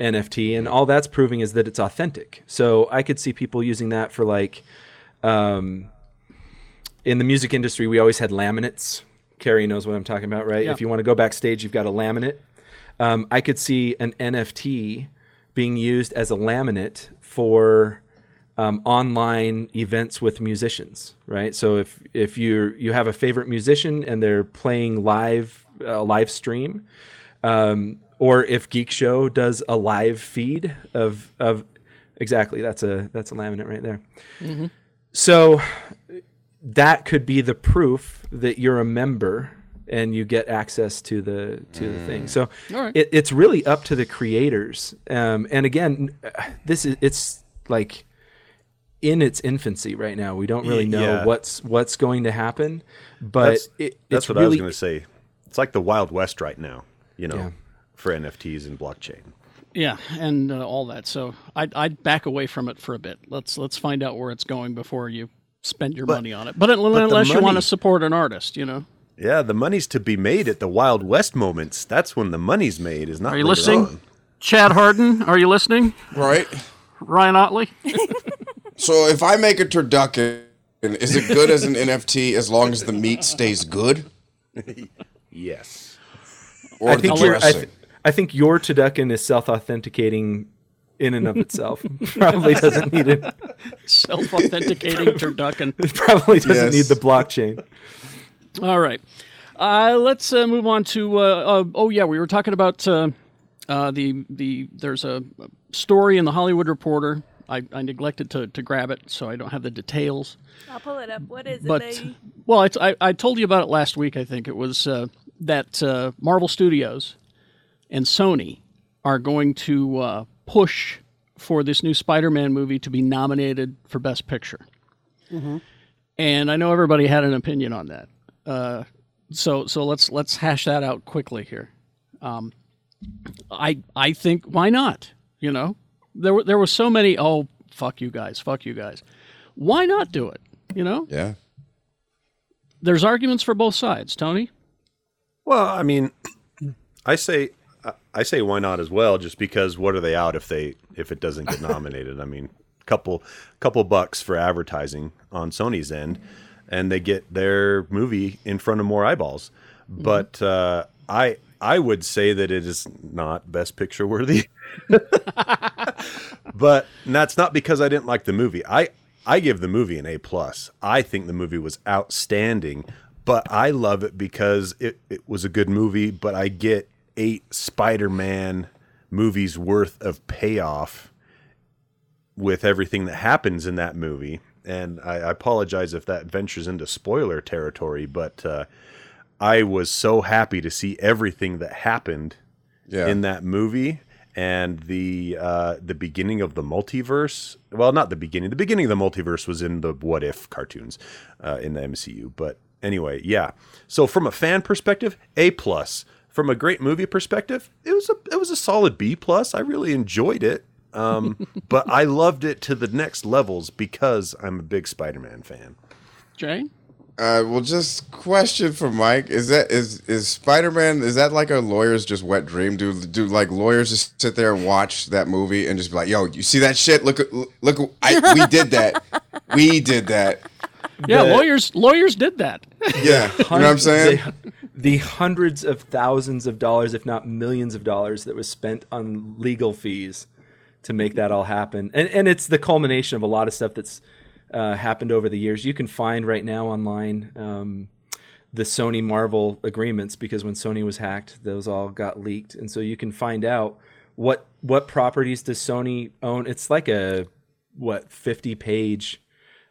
NFT, and all that's proving is that it's authentic. So I could see people using that for like, um, in the music industry, we always had laminates. Kerry knows what I'm talking about, right? Yeah. If you want to go backstage, you've got a laminate. Um, I could see an NFT being used as a laminate for um, online events with musicians, right? So if if you you have a favorite musician and they're playing live uh, live stream, um, or if Geek Show does a live feed of of exactly that's a that's a laminate right there. So that could be the proof that you're a member and you get access to the to the thing. So All right. it, it's really up to the creators. Um, and again, this is it's like in its infancy right now. We don't really know Yeah. what's what's going to happen, but That's, it, that's it's what really I was going to say. It's like the Wild West right now, you know, Yeah. for NFTs and blockchain. Yeah, and uh, all that. So I'd, I'd back away from it for a bit. Let's let's find out where it's going before you spend your money on it. But, the unless you want to support an artist, you know. Yeah, the money's to be made at the Wild West moments. That's when the money's made. Is not. Are you listening? on. Chad Harden, are you listening? Right? Ryan Otley? So if I make a turducken, is it good as an NFT as long as the meat stays good? Yes. Or I think the you're, I, th- I think your Turducken is self authenticating in and of itself. Probably doesn't need it. Self authenticating turducken. It Probably doesn't Yes. need the blockchain. All right. Uh, let's uh, move on to. Uh, uh, oh yeah, we were talking about uh, uh, the the. There's a story in the Hollywood Reporter. I, I neglected to, to grab it, so I don't have the details. I'll pull it up. What is But it? They... well, it's, I I told you about it last week. I think it was uh, that uh, Marvel Studios and Sony are going to uh, push for this new Spider-Man movie to be nominated for Best Picture. And I know everybody had an opinion on that. Uh, so so let's let's hash that out quickly here. Um, I I think why not? You know, there were there were so many. Oh fuck you guys, fuck you guys. Why not do it? You know, yeah. there's arguments for both sides. Tony, Well, I mean, I say I- I say why not as well, just because what are they out if they if it doesn't get nominated? I mean, couple couple bucks for advertising on Sony's end, and they get their movie in front of more eyeballs. But uh, I I would say that it is not Best Picture worthy. but that's not because I didn't like the movie. I I give the movie an A plus. I think the movie was outstanding, but I love it because it, it was a good movie, but I get eight Spider Man movies worth of payoff with everything that happens in that movie. And I, I apologize if that ventures into spoiler territory, but uh, I was so happy to see everything that happened Yeah. in that movie and the uh, the beginning of the multiverse. Well, not the beginning. The beginning of the multiverse was in the What If cartoons uh, in the MCU. But anyway, yeah. So from a fan perspective, A plus. From a great movie perspective, it was a it was a solid B plus. I really enjoyed it. Um, but I loved it to the next levels because I'm a big Spider-Man fan. Jay? Uh, well, just question for Mike: Is that is is Spider Man? Is that like a lawyer's just wet dream? Do do like lawyers just sit there and watch that movie and just be like, "Yo, you see that shit? Look, at look, I, we did that. We did that." Yeah, The- lawyers lawyers did that. Yeah, you know what I'm saying? The, the hundreds of thousands of dollars, if not millions of dollars, that was spent on legal fees to make that all happen, and and it's the culmination of a lot of stuff that's uh, happened over the years. You can find right now online um, the Sony Marvel agreements because when Sony was hacked, those all got leaked, and so you can find out what what properties does Sony own. It's like a what fifty page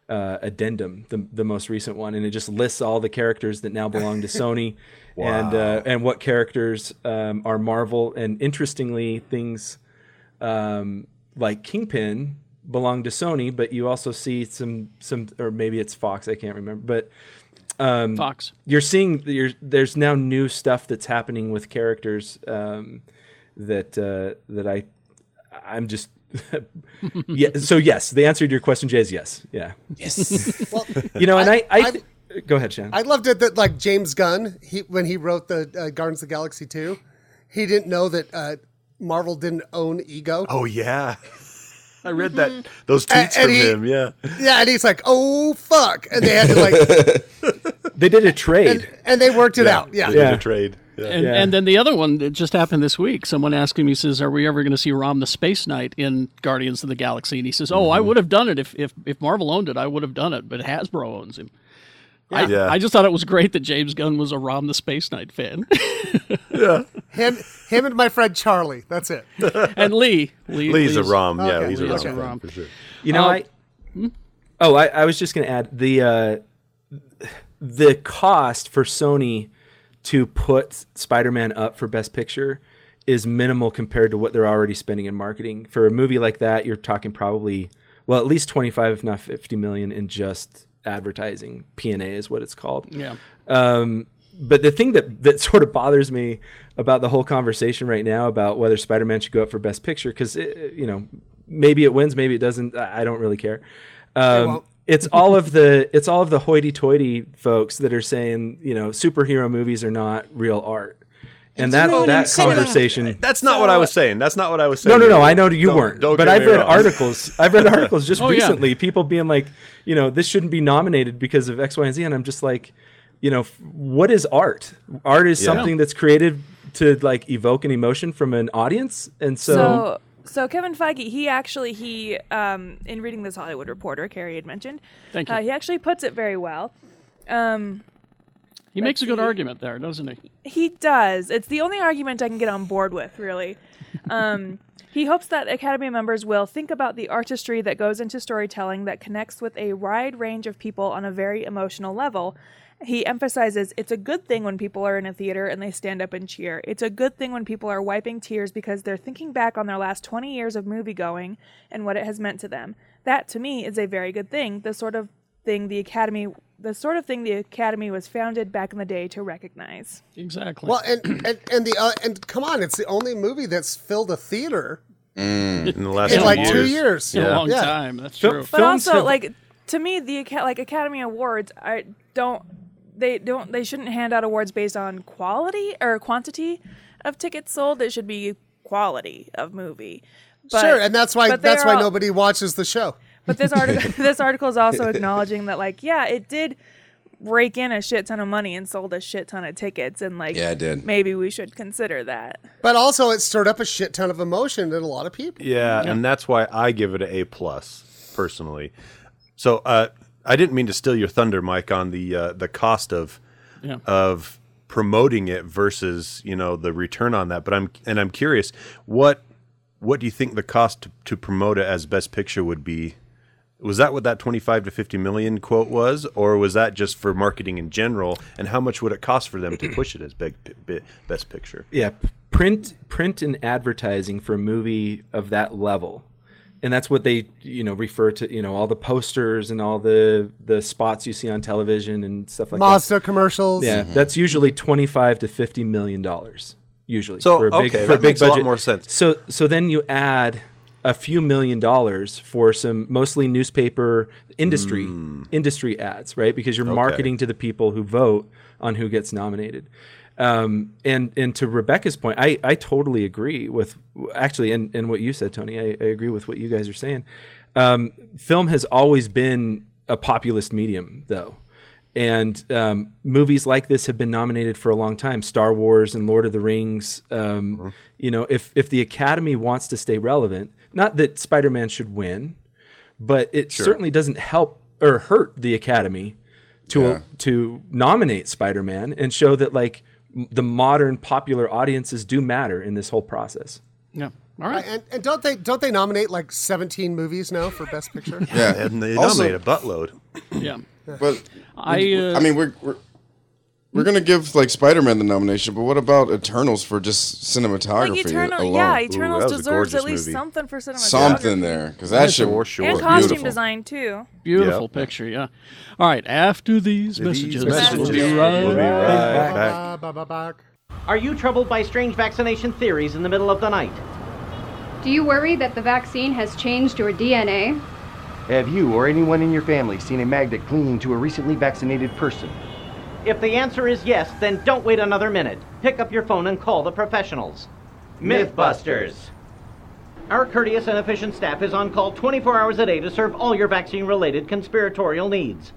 uh, addendum, the the most recent one, and it just lists all the characters that now belong to Sony, and uh, and what characters um, are Marvel. And interestingly, things um, like Kingpin belong to Sony, but you also see some some, or maybe it's Fox. I can't remember, but um, Fox. You're seeing you're, there's now new stuff that's happening with characters um, that uh, that I I'm just. yeah. So yes, the answer to your question, Jay, is yes. Yeah. Yes. well, You know, and I, I, I- th- go ahead, Shannon. I loved it that like James Gunn, he when he wrote the uh, Guardians of the Galaxy two, he didn't know that uh, Marvel didn't own Ego. Oh yeah, I read that those tweets and from he- him. Yeah, Yeah, and he's like, "Oh fuck," and they had to like, they did a trade. and, and they worked it out. Yeah, They did Yeah. a trade. Yeah. And, Yeah. and then the other one that just happened this week. Someone asking me says, "Are we ever going to see Rom the Space Knight in Guardians of the Galaxy?" And he says, "Oh, Mm-hmm. I would have done it if, if if Marvel owned it. I would have done it, but Hasbro owns him." I, Yeah. I just thought it was great that James Gunn was a Rom the Space Knight fan, yeah. him, him, and my friend Charlie. That's it. and Lee, Lee Lee's a Lee's- rom. Yeah, Okay. Lee's a rom, a rom. for sure. You know, Uh, I. Oh, I, I was just going to add the uh, the cost for Sony to put Spider-Man up for Best Picture is minimal compared to what they're already spending in marketing. For a movie like that, you're talking probably well at least 25 if not 50 million in just advertising. P&A is what it's called. Yeah. Um, but the thing that that sort of bothers me about the whole conversation right now about whether Spider-Man should go up for Best Picture because you know maybe it wins, maybe it doesn't. I I don't really care. Um, it's all of the it's all of the hoity-toity folks that are saying you know superhero movies are not real art, and that that conversation. That's not what I was saying. That's not what I was saying. No, no, no. I know you Don't- weren't, don't but I've read wrong. articles. I've read articles just Oh, yeah. recently. People being like, you know, this shouldn't be nominated because of X, Y, and Z, and I'm just like, you know, what is art? Art is Yeah. something that's created to like evoke an emotion from an audience, and so, So, so Kevin Feige, he actually he um, in reading this Hollywood Reporter, Kerry had mentioned, Thank you. Uh, he actually puts it very well. Um, He makes a good see. argument there, doesn't he? he does. It's the only argument I can get on board with, really. Um, he hopes that Academy members will think about the artistry that goes into storytelling that connects with a wide range of people on a very emotional level. He emphasizes it's a good thing when people are in a theater and they stand up and cheer. It's a good thing when people are wiping tears because they're thinking back on their last 20 years of movie going and what it has meant to them. That to me is a very good thing. The sort of thing the Academy the sort of thing the Academy was founded back in the day to recognize. Exactly. Well, and and and the uh, and come on, it's the only movie that's filled a theater in the last in like years. two years. in a long Yeah. time. That's Phil- true. But Films also, have- like to me, the like Academy Awards, I don't they don't they shouldn't hand out awards based on quality or quantity of tickets sold. It should be quality of movie. But, sure, and that's why that's they're why all- nobody watches the show. But this article this article is also acknowledging that like yeah, it did rake in a shit ton of money and sold a shit ton of tickets and like Yeah, it did. maybe we should consider that. But also, it stirred up a shit ton of emotion in a lot of people. Yeah, and that's why I give it an A plus personally. So uh, I didn't mean to steal your thunder, Mike, on the uh, the cost of Yeah. of promoting it versus you know the return on that. But I'm and I'm curious what what do you think the cost to, to promote it as best picture would be? Was that what that 25 to 50 million quote was, or was that just for marketing in general? And how much would it cost for them to push it as big, bi- best picture? Yeah, print print and advertising for a movie of that level. And that's what they, you know, refer to, you know, all the posters and all the the spots you see on television and stuff like that. Mazda commercials. that. Yeah, mm-hmm. that's usually 25 to 50 million dollars usually So, for a big okay, for a that big makes a lot budget. more sense. So so then you add a few million dollars for some mostly newspaper industry industry ads, right? Because you're marketing to the people who vote on who gets nominated. Um, and and to Rebecca's point, I, I totally agree with actually and, and what you said, Tony. I, I agree with what you guys are saying. Um, film has always been a populist medium, though. And um, movies like this have been nominated for a long time. Star Wars and Lord of the Rings. Um, You know, if if the Academy wants to stay relevant, not that Spider Man should win, but it certainly doesn't help or hurt the Academy to Yeah. to nominate Spider Man and show that like the modern popular audiences do matter in this whole process. Yeah. All right. And, and don't they don't they nominate like 17 movies now for Best Picture? Yeah, And they Also- nominate a buttload. Yeah. But I, uh, I mean, we're we're, we're gonna give like Spider Man the nomination, but what about Eternals for just cinematography Like Eternal, alone? yeah, Eternals was a deserves at least movie. something for cinematography. Something there, because that shit for sure. And costume beautiful. design too. Beautiful Yep. picture, yeah. All right, after these messages, messages. we'll be right We'll be right back. back. Ba, ba, ba, ba. Are you troubled by strange vaccination theories in the middle of the night? Do you worry that the vaccine has changed your DNA? Have you or anyone in your family seen a magnet clinging to a recently vaccinated person? If the answer is yes, then don't wait another minute. Pick up your phone and call the professionals. Mythbusters. Our courteous and efficient staff is on call 24 hours a day to serve all your vaccine related conspiratorial needs.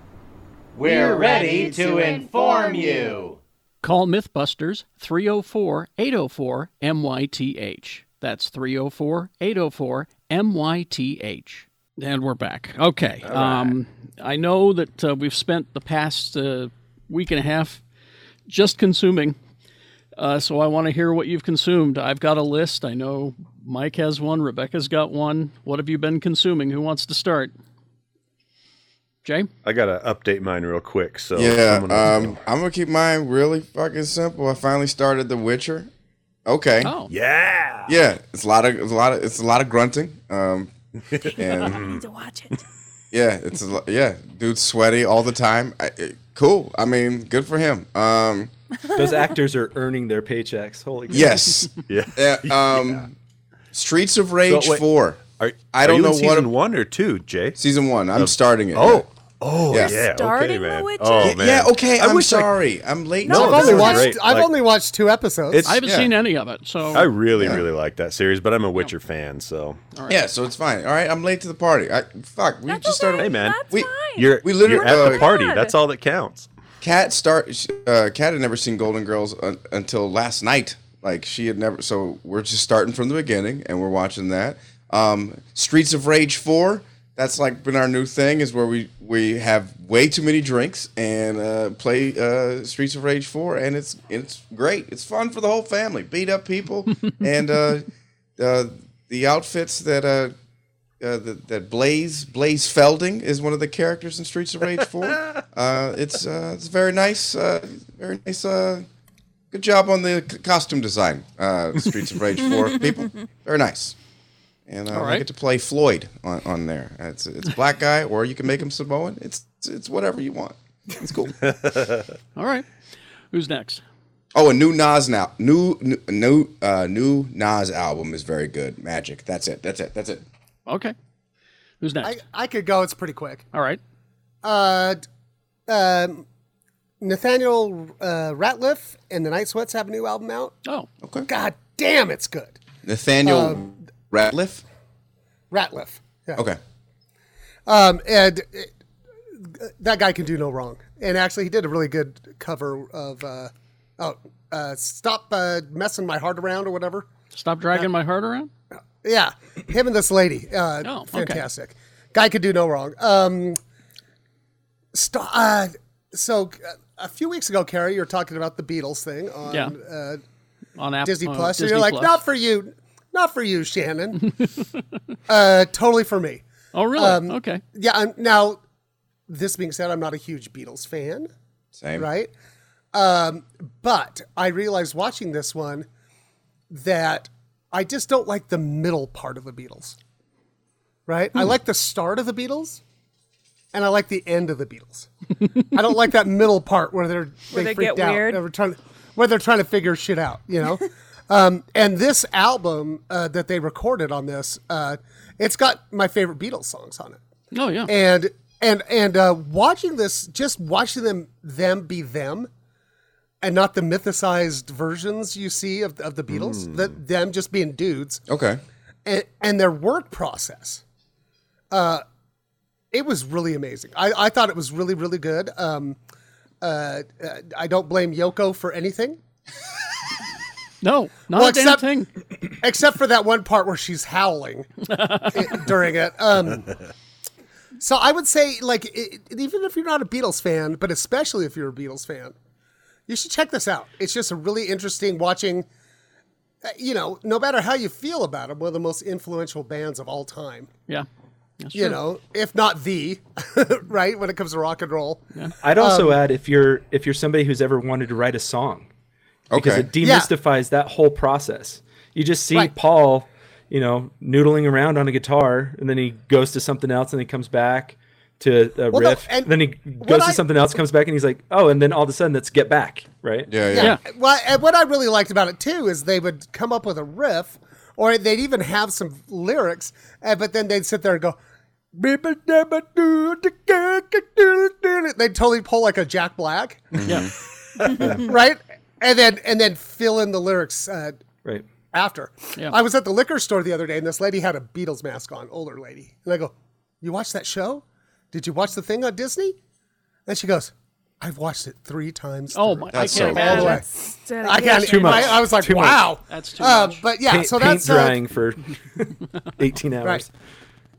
We're ready to inform you. Call Mythbusters 304 804 MYTH. That's 304 804 MYTH. And we're back. Okay. Um, I know that uh, we've spent the past uh, week and a half just consuming. Uh, so I want to hear what you've consumed. I've got a list. I know Mike has one. Rebecca's got one. What have you been consuming? Who wants to start? Jay? I gotta update mine real quick. So Yeah, someone else um, go. I'm gonna keep mine really fucking simple. I finally started The Witcher. Okay. Oh. yeah, Yeah, it's a lot of it's a lot of it's a lot of grunting. Um, and Need to watch it. yeah, it's a lo- yeah, dude's sweaty all the time. I, it- cool. I mean, good for him. Um, Those actors are earning their paychecks. Holy crap. yes. yeah. Yeah, um, Streets of Rage wait. four. Are, I don't you know in what season a- one or two, Jay? Season one. I'm starting it. Oh, yeah. Oh Yeah. yeah. Starting okay, The. Witcher? Oh Yeah, man. yeah, okay. I I'm wish sorry. I'm late. No, to I've only watched great. I've Like- only watched two episodes. I haven't Yeah. seen any of it. So I really, Yeah. really like that series, but I'm a Witcher fan, so Yeah, so it's fine. All right, I'm late to the party. I fuck. We That's just okay. started. Hey, man. That's We- fine. you're We literally- you're at the uh, party. God. That's all that counts. Kat start. Uh, Kat had never seen Golden Girls un- until last night. Like she had never. So we're just starting from the beginning, and we're watching that. Um, Streets of Rage four. That's like been our new thing. Is where we we have way too many drinks and uh, play uh, Streets of Rage four, and it's it's great. It's fun for the whole family. Beat up people and uh, uh, the outfits that. Uh, uh, that, that Blaze Blaze Fielding is one of the characters in Streets of Rage Four. uh, it's uh, it's very nice, uh, very nice. Uh, good job on the c- costume design. Uh, Streets of Rage Four people, very nice. And uh, All I get to play Floyd on, on there. It's it's a black guy, or you can make him Samoan. It's it's, it's whatever you want. It's cool. all right. Who's next? oh, a new Nas now. New new new, uh, new Nas album is very good. Magic. That's it. That's it. That's it. Okay. Who's next? I could go. It's pretty quick. all right. Uh, d- um, Nathaniel uh, Rateliff and the Night Sweats have a new album out. Oh, Okay. God damn, it's good. Nathaniel Um, Rateliff. Rateliff. Yeah. Okay. Um, and it, that guy can do no wrong. And actually, he did a really good cover of uh, oh, uh, "Stop uh, Messing My Heart Around" or whatever. stop dragging my heart around. Yeah, him and this lady. Uh, Oh, okay. fantastic. Guy could do no wrong. Um, st- uh, so a few weeks ago, Kerry, you were talking about the Beatles thing on Yeah. uh, On App- Disney uh, Plus. and you're like, Plus. not for you, not for you, Shannon. uh, totally for me. Oh, really? Um, okay. Yeah. I'm, now, this being said, I'm not a huge Beatles fan. Same. Right. Um, but I realized watching this one that I just don't like the middle part of the Beatles. Right. I Hmm. like the start of the Beatles. And I like the end of the Beatles. I don't like that middle part where they're Where they freaked get out, weird? Where, trying, where they're trying to figure shit out. You know. um, and this album uh, that they recorded on this, uh, it's got my favorite Beatles songs on it Oh, yeah. and and and uh, watching this, just watching them them be them, and not the mythicized versions you see of of the Beatles, Mm. that them just being dudes. Okay. and, and their work process. Uh, it was really amazing. I, I thought it was really really good. Um, uh, uh, I don't blame Yoko for anything. No, not Well, a damn except- thing. except for that one part where she's howling i- during it. Um, so I would say, like, i even if you're not a Beatles fan, but especially if you're a Beatles fan, you should check this out. It's just a really interesting watching. uh, You know, no matter how you feel about them, one of the most influential bands of all time. Yeah. That's You true. know, if not the, right when it comes to rock and roll. I'd also Um, add if you're if you're somebody who's ever wanted to write a song, because Okay. it Yeah. demystifies that whole process. You just see Right. Paul, you know, noodling around on a guitar, and then he goes to something else, and he comes back to a Well, no, riff. and then he goes to I- something else, comes back, and he's like, oh, and then all of a sudden, that's get back, right? Yeah, yeah. Well, and what I really liked about it too is they would come up with a riff, or they'd even have some lyrics, uh, but then they'd sit there and go. They'd totally pull like a Jack Black, Yeah. right? And then and then fill in the lyrics uh, right after. Yeah. I was at the liquor store the other day, and this lady had a Beatles mask on, older lady, and I go, "You watched that show? Did you watch the thing on Disney?" And she goes, "I've watched it three times." Oh, through." my- I That's can't so all the way. That's I can't. Too much. I, I was like, Too much. "Wow, That's too Um, much. But yeah, paint, so paint that's uh, drying for 18 hours. right.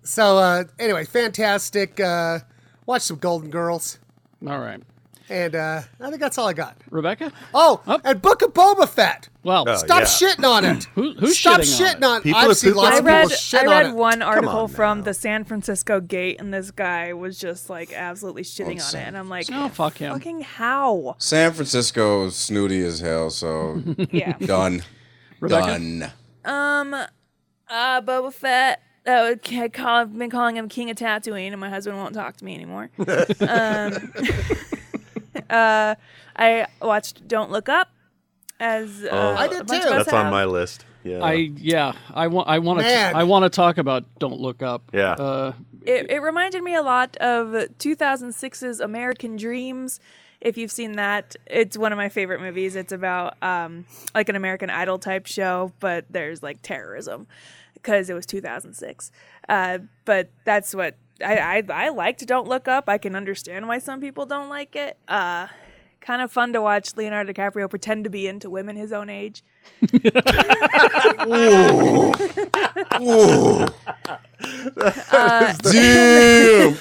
So uh, anyway, fantastic. Uh, watch some Golden Girls, All right. And uh, I think that's all I got. Rebecca? Oh, and Book of Boba Fett. Well, Oh, Stop yeah. shitting on it. Who- who's Stop shitting on shitting on it. People I've seen pooped lots I of read people shit I on read it. one article on from the San Francisco Gate, and this guy was just like absolutely shitting on it, and I'm like, Oh, fuck him. fucking how? San Francisco is snooty as hell, so Yeah. done. Rebecca? Done. Um, uh, Boba Fett. Uh, I call, I've been calling him King of Tatooine, and my husband won't talk to me anymore. um, uh, I watched Don't Look Up. As uh, Oh, I did too. of us That's on my list. Yeah. I yeah. I want I want to Man. I want to talk about Don't Look Up. Yeah. Uh, It, it reminded me a lot of 2006's American Dreamz. If you've seen that, it's one of my favorite movies. It's about um, like an American Idol type show, but there's like terrorism because it was 2006. Uh, but that's what I, I I liked. Don't look up. I can understand why some people don't like it. Uh, kind of fun to watch Leonardo DiCaprio pretend to be into women his own age. Damn.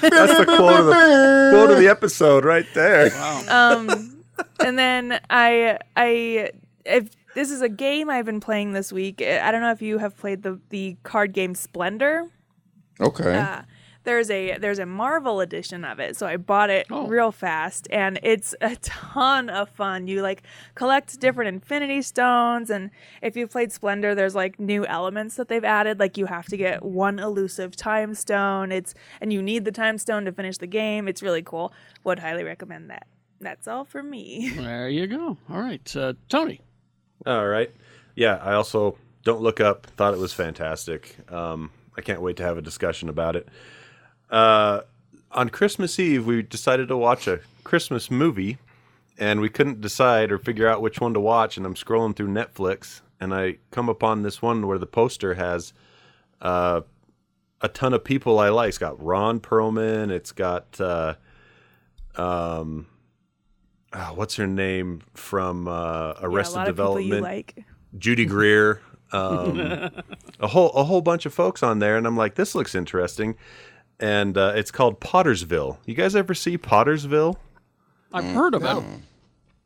That's the quote of the quote of the episode right there. um, and then I I if this is a game I've been playing this week. I don't know if you have played the the card game Splendor. Okay. Uh, there's a there's a Marvel edition of it, so I bought it real fast, and it's a ton of fun. You like collect different Infinity Stones, and if you've played Splendor, there's like new elements that they've added. Like you have to get one elusive Time Stone. It's and you need the Time Stone to finish the game. It's really cool. Would highly recommend that. That's all for me. there you go. All right, uh, Tony. All right. Yeah, I also don't look up. Thought it was fantastic. Um, I can't wait to have a discussion about it. Uh, on Christmas Eve, we decided to watch a Christmas movie, and we couldn't decide or figure out which one to watch. And I'm scrolling through Netflix, and I come upon this one where the poster has uh, a ton of people I like. It's got Ron Perlman. It's got uh, um, ah, what's her name from uh, Arrested yeah, a lot of Development? you like. Judy Greer, um, a whole a whole bunch of folks on there, and I'm like, this looks interesting, and uh, it's called Pottersville. You guys ever see Pottersville? I've heard about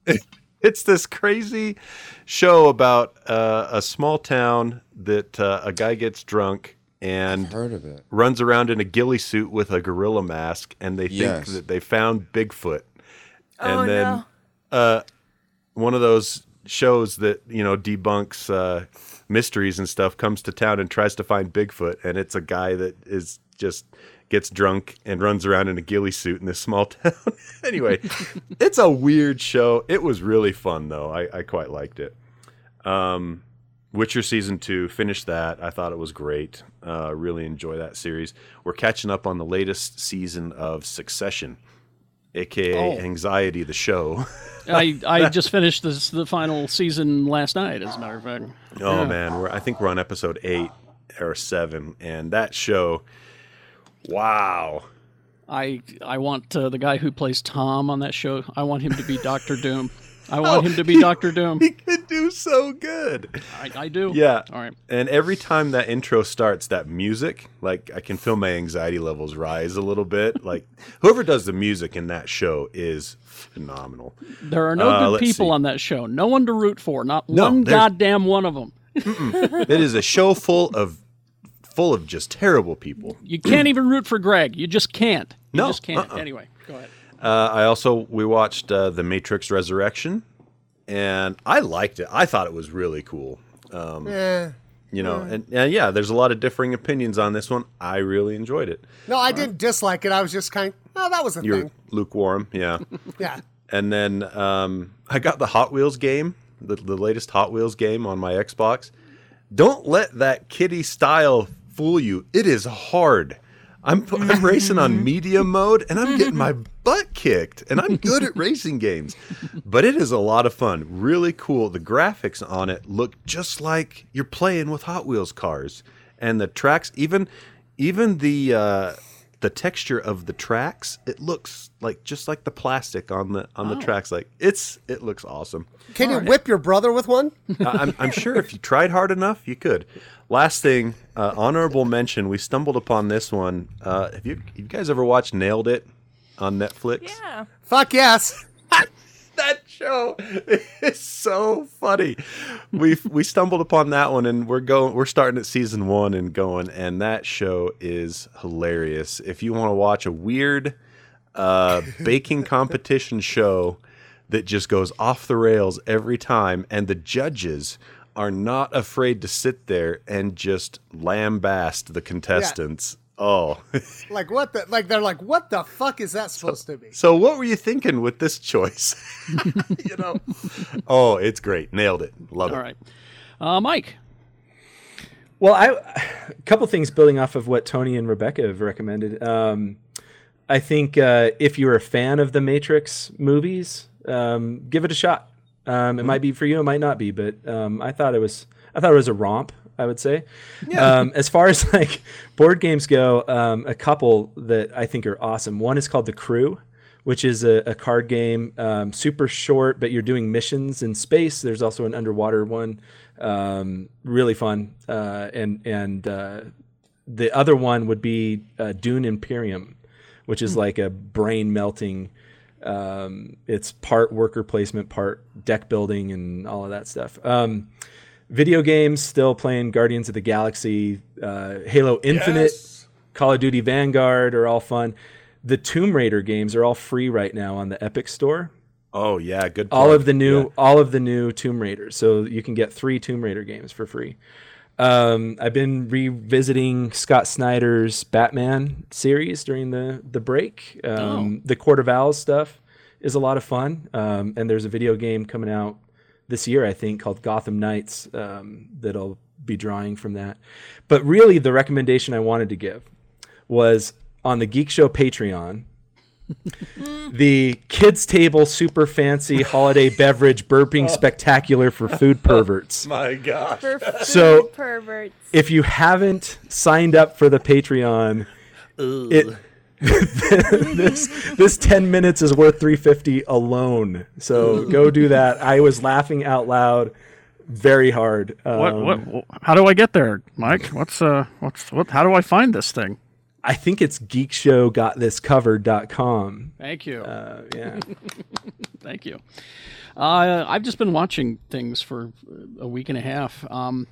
it. it's this crazy show about uh, a small town that uh, a guy gets drunk and heard of it. runs around in a ghillie suit with a gorilla mask, and they think Yes. that they found Bigfoot. And Oh, then no. uh, one of those shows that you know debunks uh, mysteries and stuff comes to town and tries to find Bigfoot, and it's a guy that is just gets drunk and runs around in a ghillie suit in this small town. anyway, it's a weird show. It was really fun though. I, I quite liked it. Um, Witcher season two, finished that. I thought it was great. Uh, really enjoy that series. We're catching up on the latest season of Succession, aka Oh. Anxiety, the show. I I just finished this the final season last night. As a matter of fact. Oh Yeah. man, we're, I think we're on episode eight or seven, and that show, wow. I I want uh, the guy who plays Tom on that show. I want him to be Doctor Doom. I want him to be Doctor Doom. He could do so good. I, I do. Yeah. All right. And every time that intro starts, that music, like I can feel my anxiety levels rise a little bit. Like whoever does the music in that show is phenomenal. There are no Uh, good people see. on that show. No one to root for. Not No, one goddamn one of them. it is a show full of full of just terrible people. You can't even root for Greg. You just can't. You No, just can't. uh-uh. Anyway, go ahead. Uh, I also we watched uh, the Matrix Resurrection, and I liked it. I thought it was really cool. Um, Eh. You know, Mm. and, and yeah, there's a lot of differing opinions on this one. I really enjoyed it. No, I didn't dislike it. I was just kind. Oh, that was a You're thing. lukewarm, yeah. Yeah. and then um, I got the Hot Wheels game, the, the latest Hot Wheels game on my Xbox. Don't let that kitty style fool you. It is hard. I'm, I'm racing on medium mode and I'm getting my butt kicked. And I'm good at racing games, but it is a lot of fun. Really cool. The graphics on it look just like you're playing with Hot Wheels cars, and the tracks, even even the uh, the texture of the tracks, it looks like just like the plastic on the on the Oh. tracks. Like it's it looks awesome. Can you whip your brother with one? I- I'm, I'm sure if you tried hard enough, you could. Last thing, uh, honorable mention. We stumbled upon this one. Uh, have you you guys ever watched Nailed It on Netflix? Yeah. Fuck yes. that show is so funny. We we stumbled upon that one, and we're going. We're starting at season one and going, and that show is hilarious. If you want to watch a weird uh, baking competition show that just goes off the rails every time, and the judges are not afraid to sit there and just lambast the contestants. Oh, Like what the? Like they're like, what the fuck is that supposed to be? so what were you thinking with this choice? you know, oh, it's great, nailed it, love All it. All right, Uh, Mike. Well, I a couple things building off of what Tony and Rebecca have recommended. Um, I think uh, if you're a fan of the Matrix movies, um, give it a shot. Um, it might be for you, it might not be, but um, I thought it was. I thought it was a romp. I would say. Yeah. Um, as far as like board games go, um, a couple that I think are awesome. One is called The Crew, which is a, a card game, um, super short, but you're doing missions in space. There's also an underwater one, um, really fun. Uh, and and uh, the other one would be uh, Dune Imperium, which is Hmm. like a brain melting. Um, it's part worker placement, part deck building, and all of that stuff. Um, video games, still playing Guardians of the Galaxy, uh, Halo Infinite, Call of Duty Vanguard are all fun. The Tomb Raider games are all free right now on the Epic Store. Oh yeah, good. All of the new, Yeah. all of the new Tomb Raiders, so you can get three Tomb Raider games for free. Um, I've been revisiting Scott Snyder's Batman series during the the break. Um, The Court of Owls stuff is a lot of fun, um, and there's a video game coming out this year, I think, called Gotham Knights um, that'll be drawing from that. But really, the recommendation I wanted to give was on the Geek Show Patreon. The kids table super fancy holiday beverage burping spectacular for food perverts. My gosh. For food So- perverts. If you haven't signed up for the Patreon, it this this 10 minutes is worth 350 alone. So go do that. I was laughing out loud very hard. Um, what, what? How do I get there, Mike? What's uh? What's what? How do I find this thing? I think it's geekshowgotthiscovered.com. Thank you. Uh, yeah. Thank you. Uh, I've just been watching things for a week and a half. Um,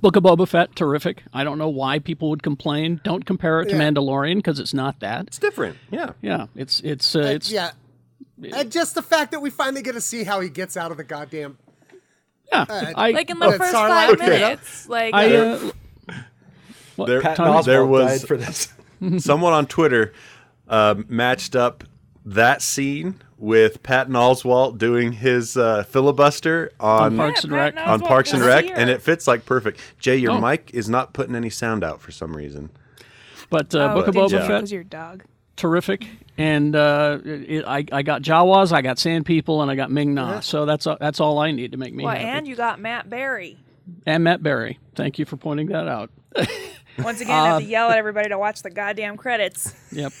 Book of Boba Fett, terrific. I don't know why people would complain. Don't compare it to Yeah. Mandalorian because it's not that. It's different. Yeah. Yeah. It's it's uh, it's yeah. And just the fact that we finally get to see how he gets out of the goddamn. Yeah, uh, I- Like in the uh, first five pit. minutes. Like I, uh, uh, what, there, Pat Tommy? there was died for this. Someone on Twitter uh, matched up that scene with Patton Oswalt doing his uh, filibuster on, On Parks and Rec. on Parks and Rec, and it fits like perfect. Jay, your Oh. mic is not putting any sound out for some reason. But uh, oh, Book of did Boba you? Fett, Because your dog. terrific. And uh, it, I, I got Jawas, I got Sand People, and I got Ming Na. So that's uh, that's all I need to make me Well, happy. and you got Matt Berry. And Matt Berry. Thank you for pointing that out. Once again, I have to yell at everybody to watch the goddamn credits. Yep.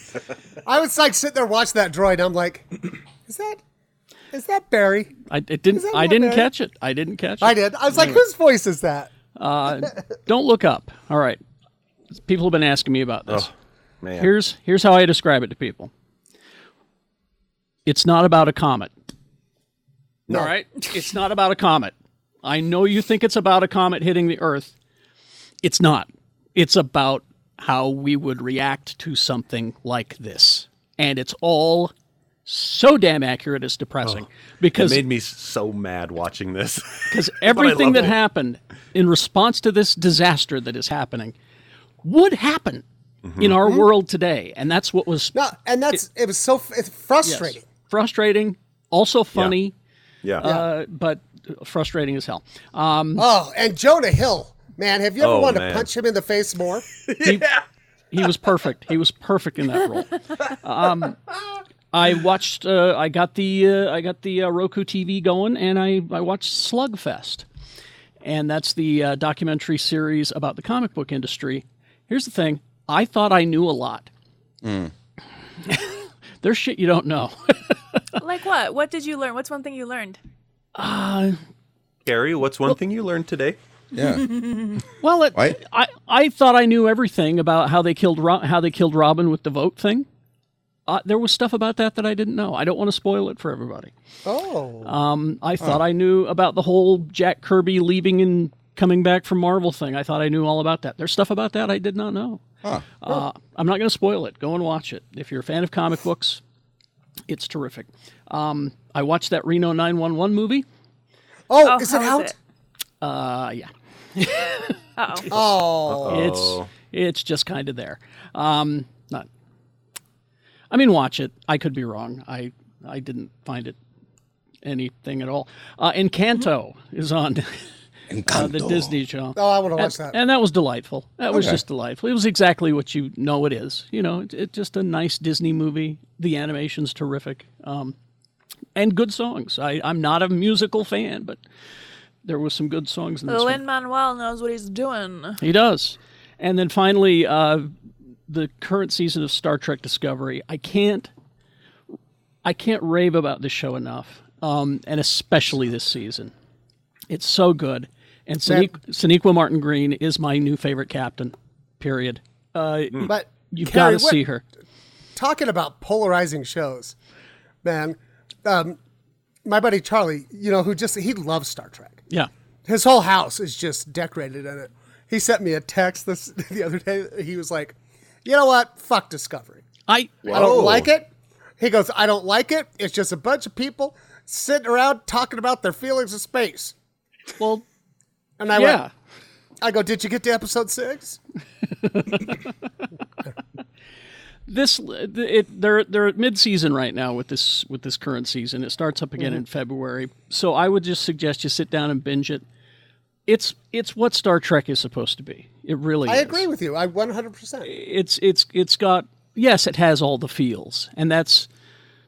I was like sitting there watching that droid. I'm like, is that is that Barry? I it didn't. That I Matt didn't Berry? catch it. I didn't catch it. I did. I was like, whose voice is that? Uh, don't look up. All right. People have been asking me about this. Oh, man. Here's here's how I describe it to people. It's not about a comet. No. All right. It's not about a comet. I know you think it's about a comet hitting the Earth. It's not. It's about how we would react to something like this, and it's all so damn accurate. It's depressing because it made me so mad watching this. because everything that it. happened in response to this disaster that is happening would happen Mm-hmm. in our Mhm. world today, and that's what was No, and that's it, was so it's frustrating. yes, frustrating, also funny, Yeah. uh, but frustrating as hell. Um, Oh, and Jonah Hill, man, have you ever Oh, wanted man. to punch him in the face more? he, he was perfect. He was perfect in that role. Um, I watched. Uh, I got the. Uh, I got the uh, Roku TV going, and I I watched Slugfest, and that's the uh, documentary series about the comic book industry. Here's the thing: I thought I knew a lot. There's shit you don't know. like what? What did you learn? What's one thing you learned? uh, Gary, what's one thing you learned today? well, it, Right? I I thought I knew everything about how they killed Ro- how they killed Robin with the vote thing. Uh, there was stuff about that that I didn't know. I don't want to spoil it for everybody. Oh. Um, I thought I knew about the whole Jack Kirby leaving and coming back from Marvel thing. I thought I knew all about that. There's stuff about that I did not know. Uh, I'm not going to spoil it. Go and watch it. If you're a fan of comic books, it's terrific. Um, I watched that Reno 911 movie. Oh, Oh, is it how out? is it? Uh, yeah. Uh-oh. Oh. It's it's just kind of there. Um, not. I mean, watch it. I could be wrong. I I didn't find it anything at all. Uh, Encanto is on uh, the Disney channel. Oh, I wanna And- watch that. And that was delightful. That was Okay. just delightful. It was exactly what you know it is. You know, it's it, just a nice Disney movie. The animation's terrific. Um, and good songs. I, I'm not a musical fan, but there was some good songs in this one. Lin Manuel knows what he's doing. He does. And then finally, uh, the current season of Star Trek Discovery. I can't, I can't rave about this show enough, um, and especially this season. It's so good. And Man. Sonequa, Sonequa Martin Green is my new favorite captain. Period. Uh, But you've got to see her. Talking about polarizing shows, man. Um, my buddy Charlie, you know, who just he loves Star Trek. Yeah. His whole house is just decorated in it. He sent me a text this the other day. He was like, "You know what? Fuck Discovery. I I don't like it." He goes, "I don't like it. It's just a bunch of people sitting around talking about their feelings of space." Well, and I yeah. went, I go, "Did you get to episode six? this it they're they're at mid season right now with this with this current season. It starts up again Mhm. in February. So I would just suggest you sit down and binge it. It's it's what Star Trek is supposed to be. It really is. I is. agree with you. I 100%. It's it's it's got yes, it has all the feels, and that's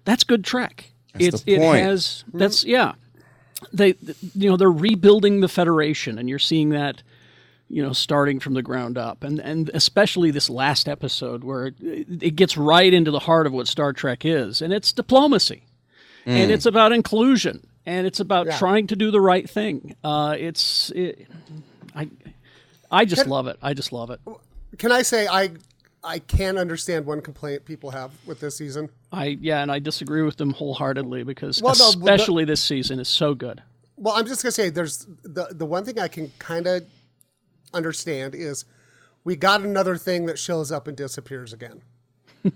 that's good Trek. That's it's the it has that's yeah. They you know they're rebuilding the Federation, and you're seeing that you know starting from the ground up, and and especially this last episode where it, it gets right into the heart of what Star Trek is, and it's diplomacy, and Mm. it's about inclusion, and it's about Yeah. trying to do the right thing. Uh, it's it, I I just Can- love it. I just love it. Can I say I I can understand one complaint people have with this season. I yeah, and I disagree with them wholeheartedly because Well, no, but the- especially this season is so good. Well, I'm just gonna say there's the the one thing I can kind of understand is we got another thing that shows up and disappears again.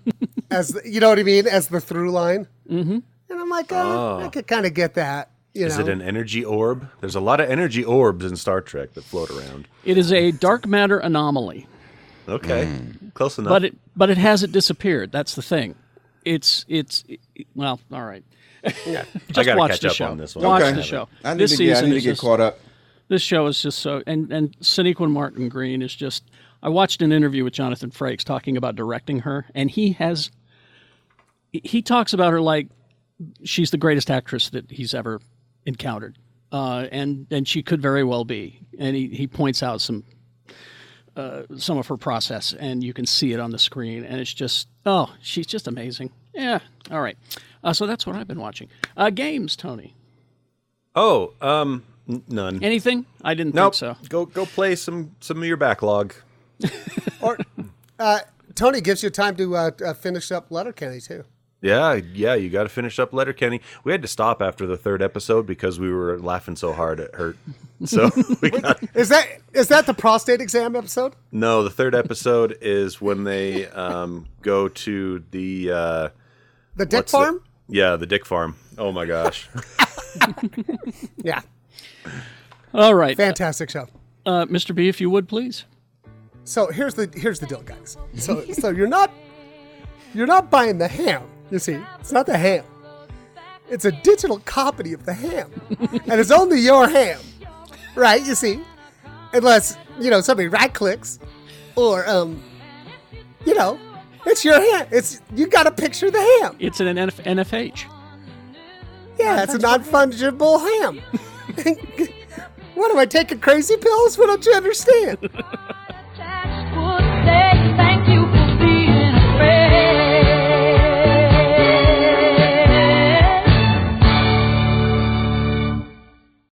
As the, you know what I mean, as the through line. Mm-hmm. And I'm like, oh, I Oh. could kind of get that. You Is know, it an energy orb? There's a lot of energy orbs in Star Trek that float around. It is a dark matter anomaly. Okay, close enough. But it but it hasn't disappeared. That's the thing. It's it's it- well, all right. Yeah. just I gotta watch catch the up show. on this one. Watch Okay. the show. I need this to get- I need to get just- caught up. This show is just so and and Sonequa Martin Green is just. I watched an interview with Jonathan Frakes talking about directing her, and he has. He talks about her like she's the greatest actress that he's ever encountered, uh, and and she could very well be. And he, he points out some uh, some of her process, and you can see it on the screen, and it's just oh, she's just amazing. Yeah, all right. Uh, so that's what I've been watching. Uh, games, Tony. Oh, um, none. Anything? I didn't Nope. think so. Go go play some some of your backlog. or uh, Tony gives you time to uh, uh, finish up Letterkenny too. Yeah, yeah, you got to finish up Letterkenny. We had to stop after the third episode because we were laughing so hard it hurt. So we got Is that is that the prostate exam episode? no. The third episode is when they um, go to the uh, The dick what's farm? yeah, the dick farm. Oh my gosh. Yeah, All right. fantastic show. Uh, Mr. B, if you would please. So here's the here's the deal, guys. So so you're not you're not buying the ham. You see, it's not the ham. It's a digital copy of the ham, and it's only your ham, right? You see, unless you know somebody right clicks, or um, you know, it's your ham. It's you got to picture of the ham. It's an NF- NFH. Yeah, it's a non fungible ham. what am I taking crazy pills? What don't you understand?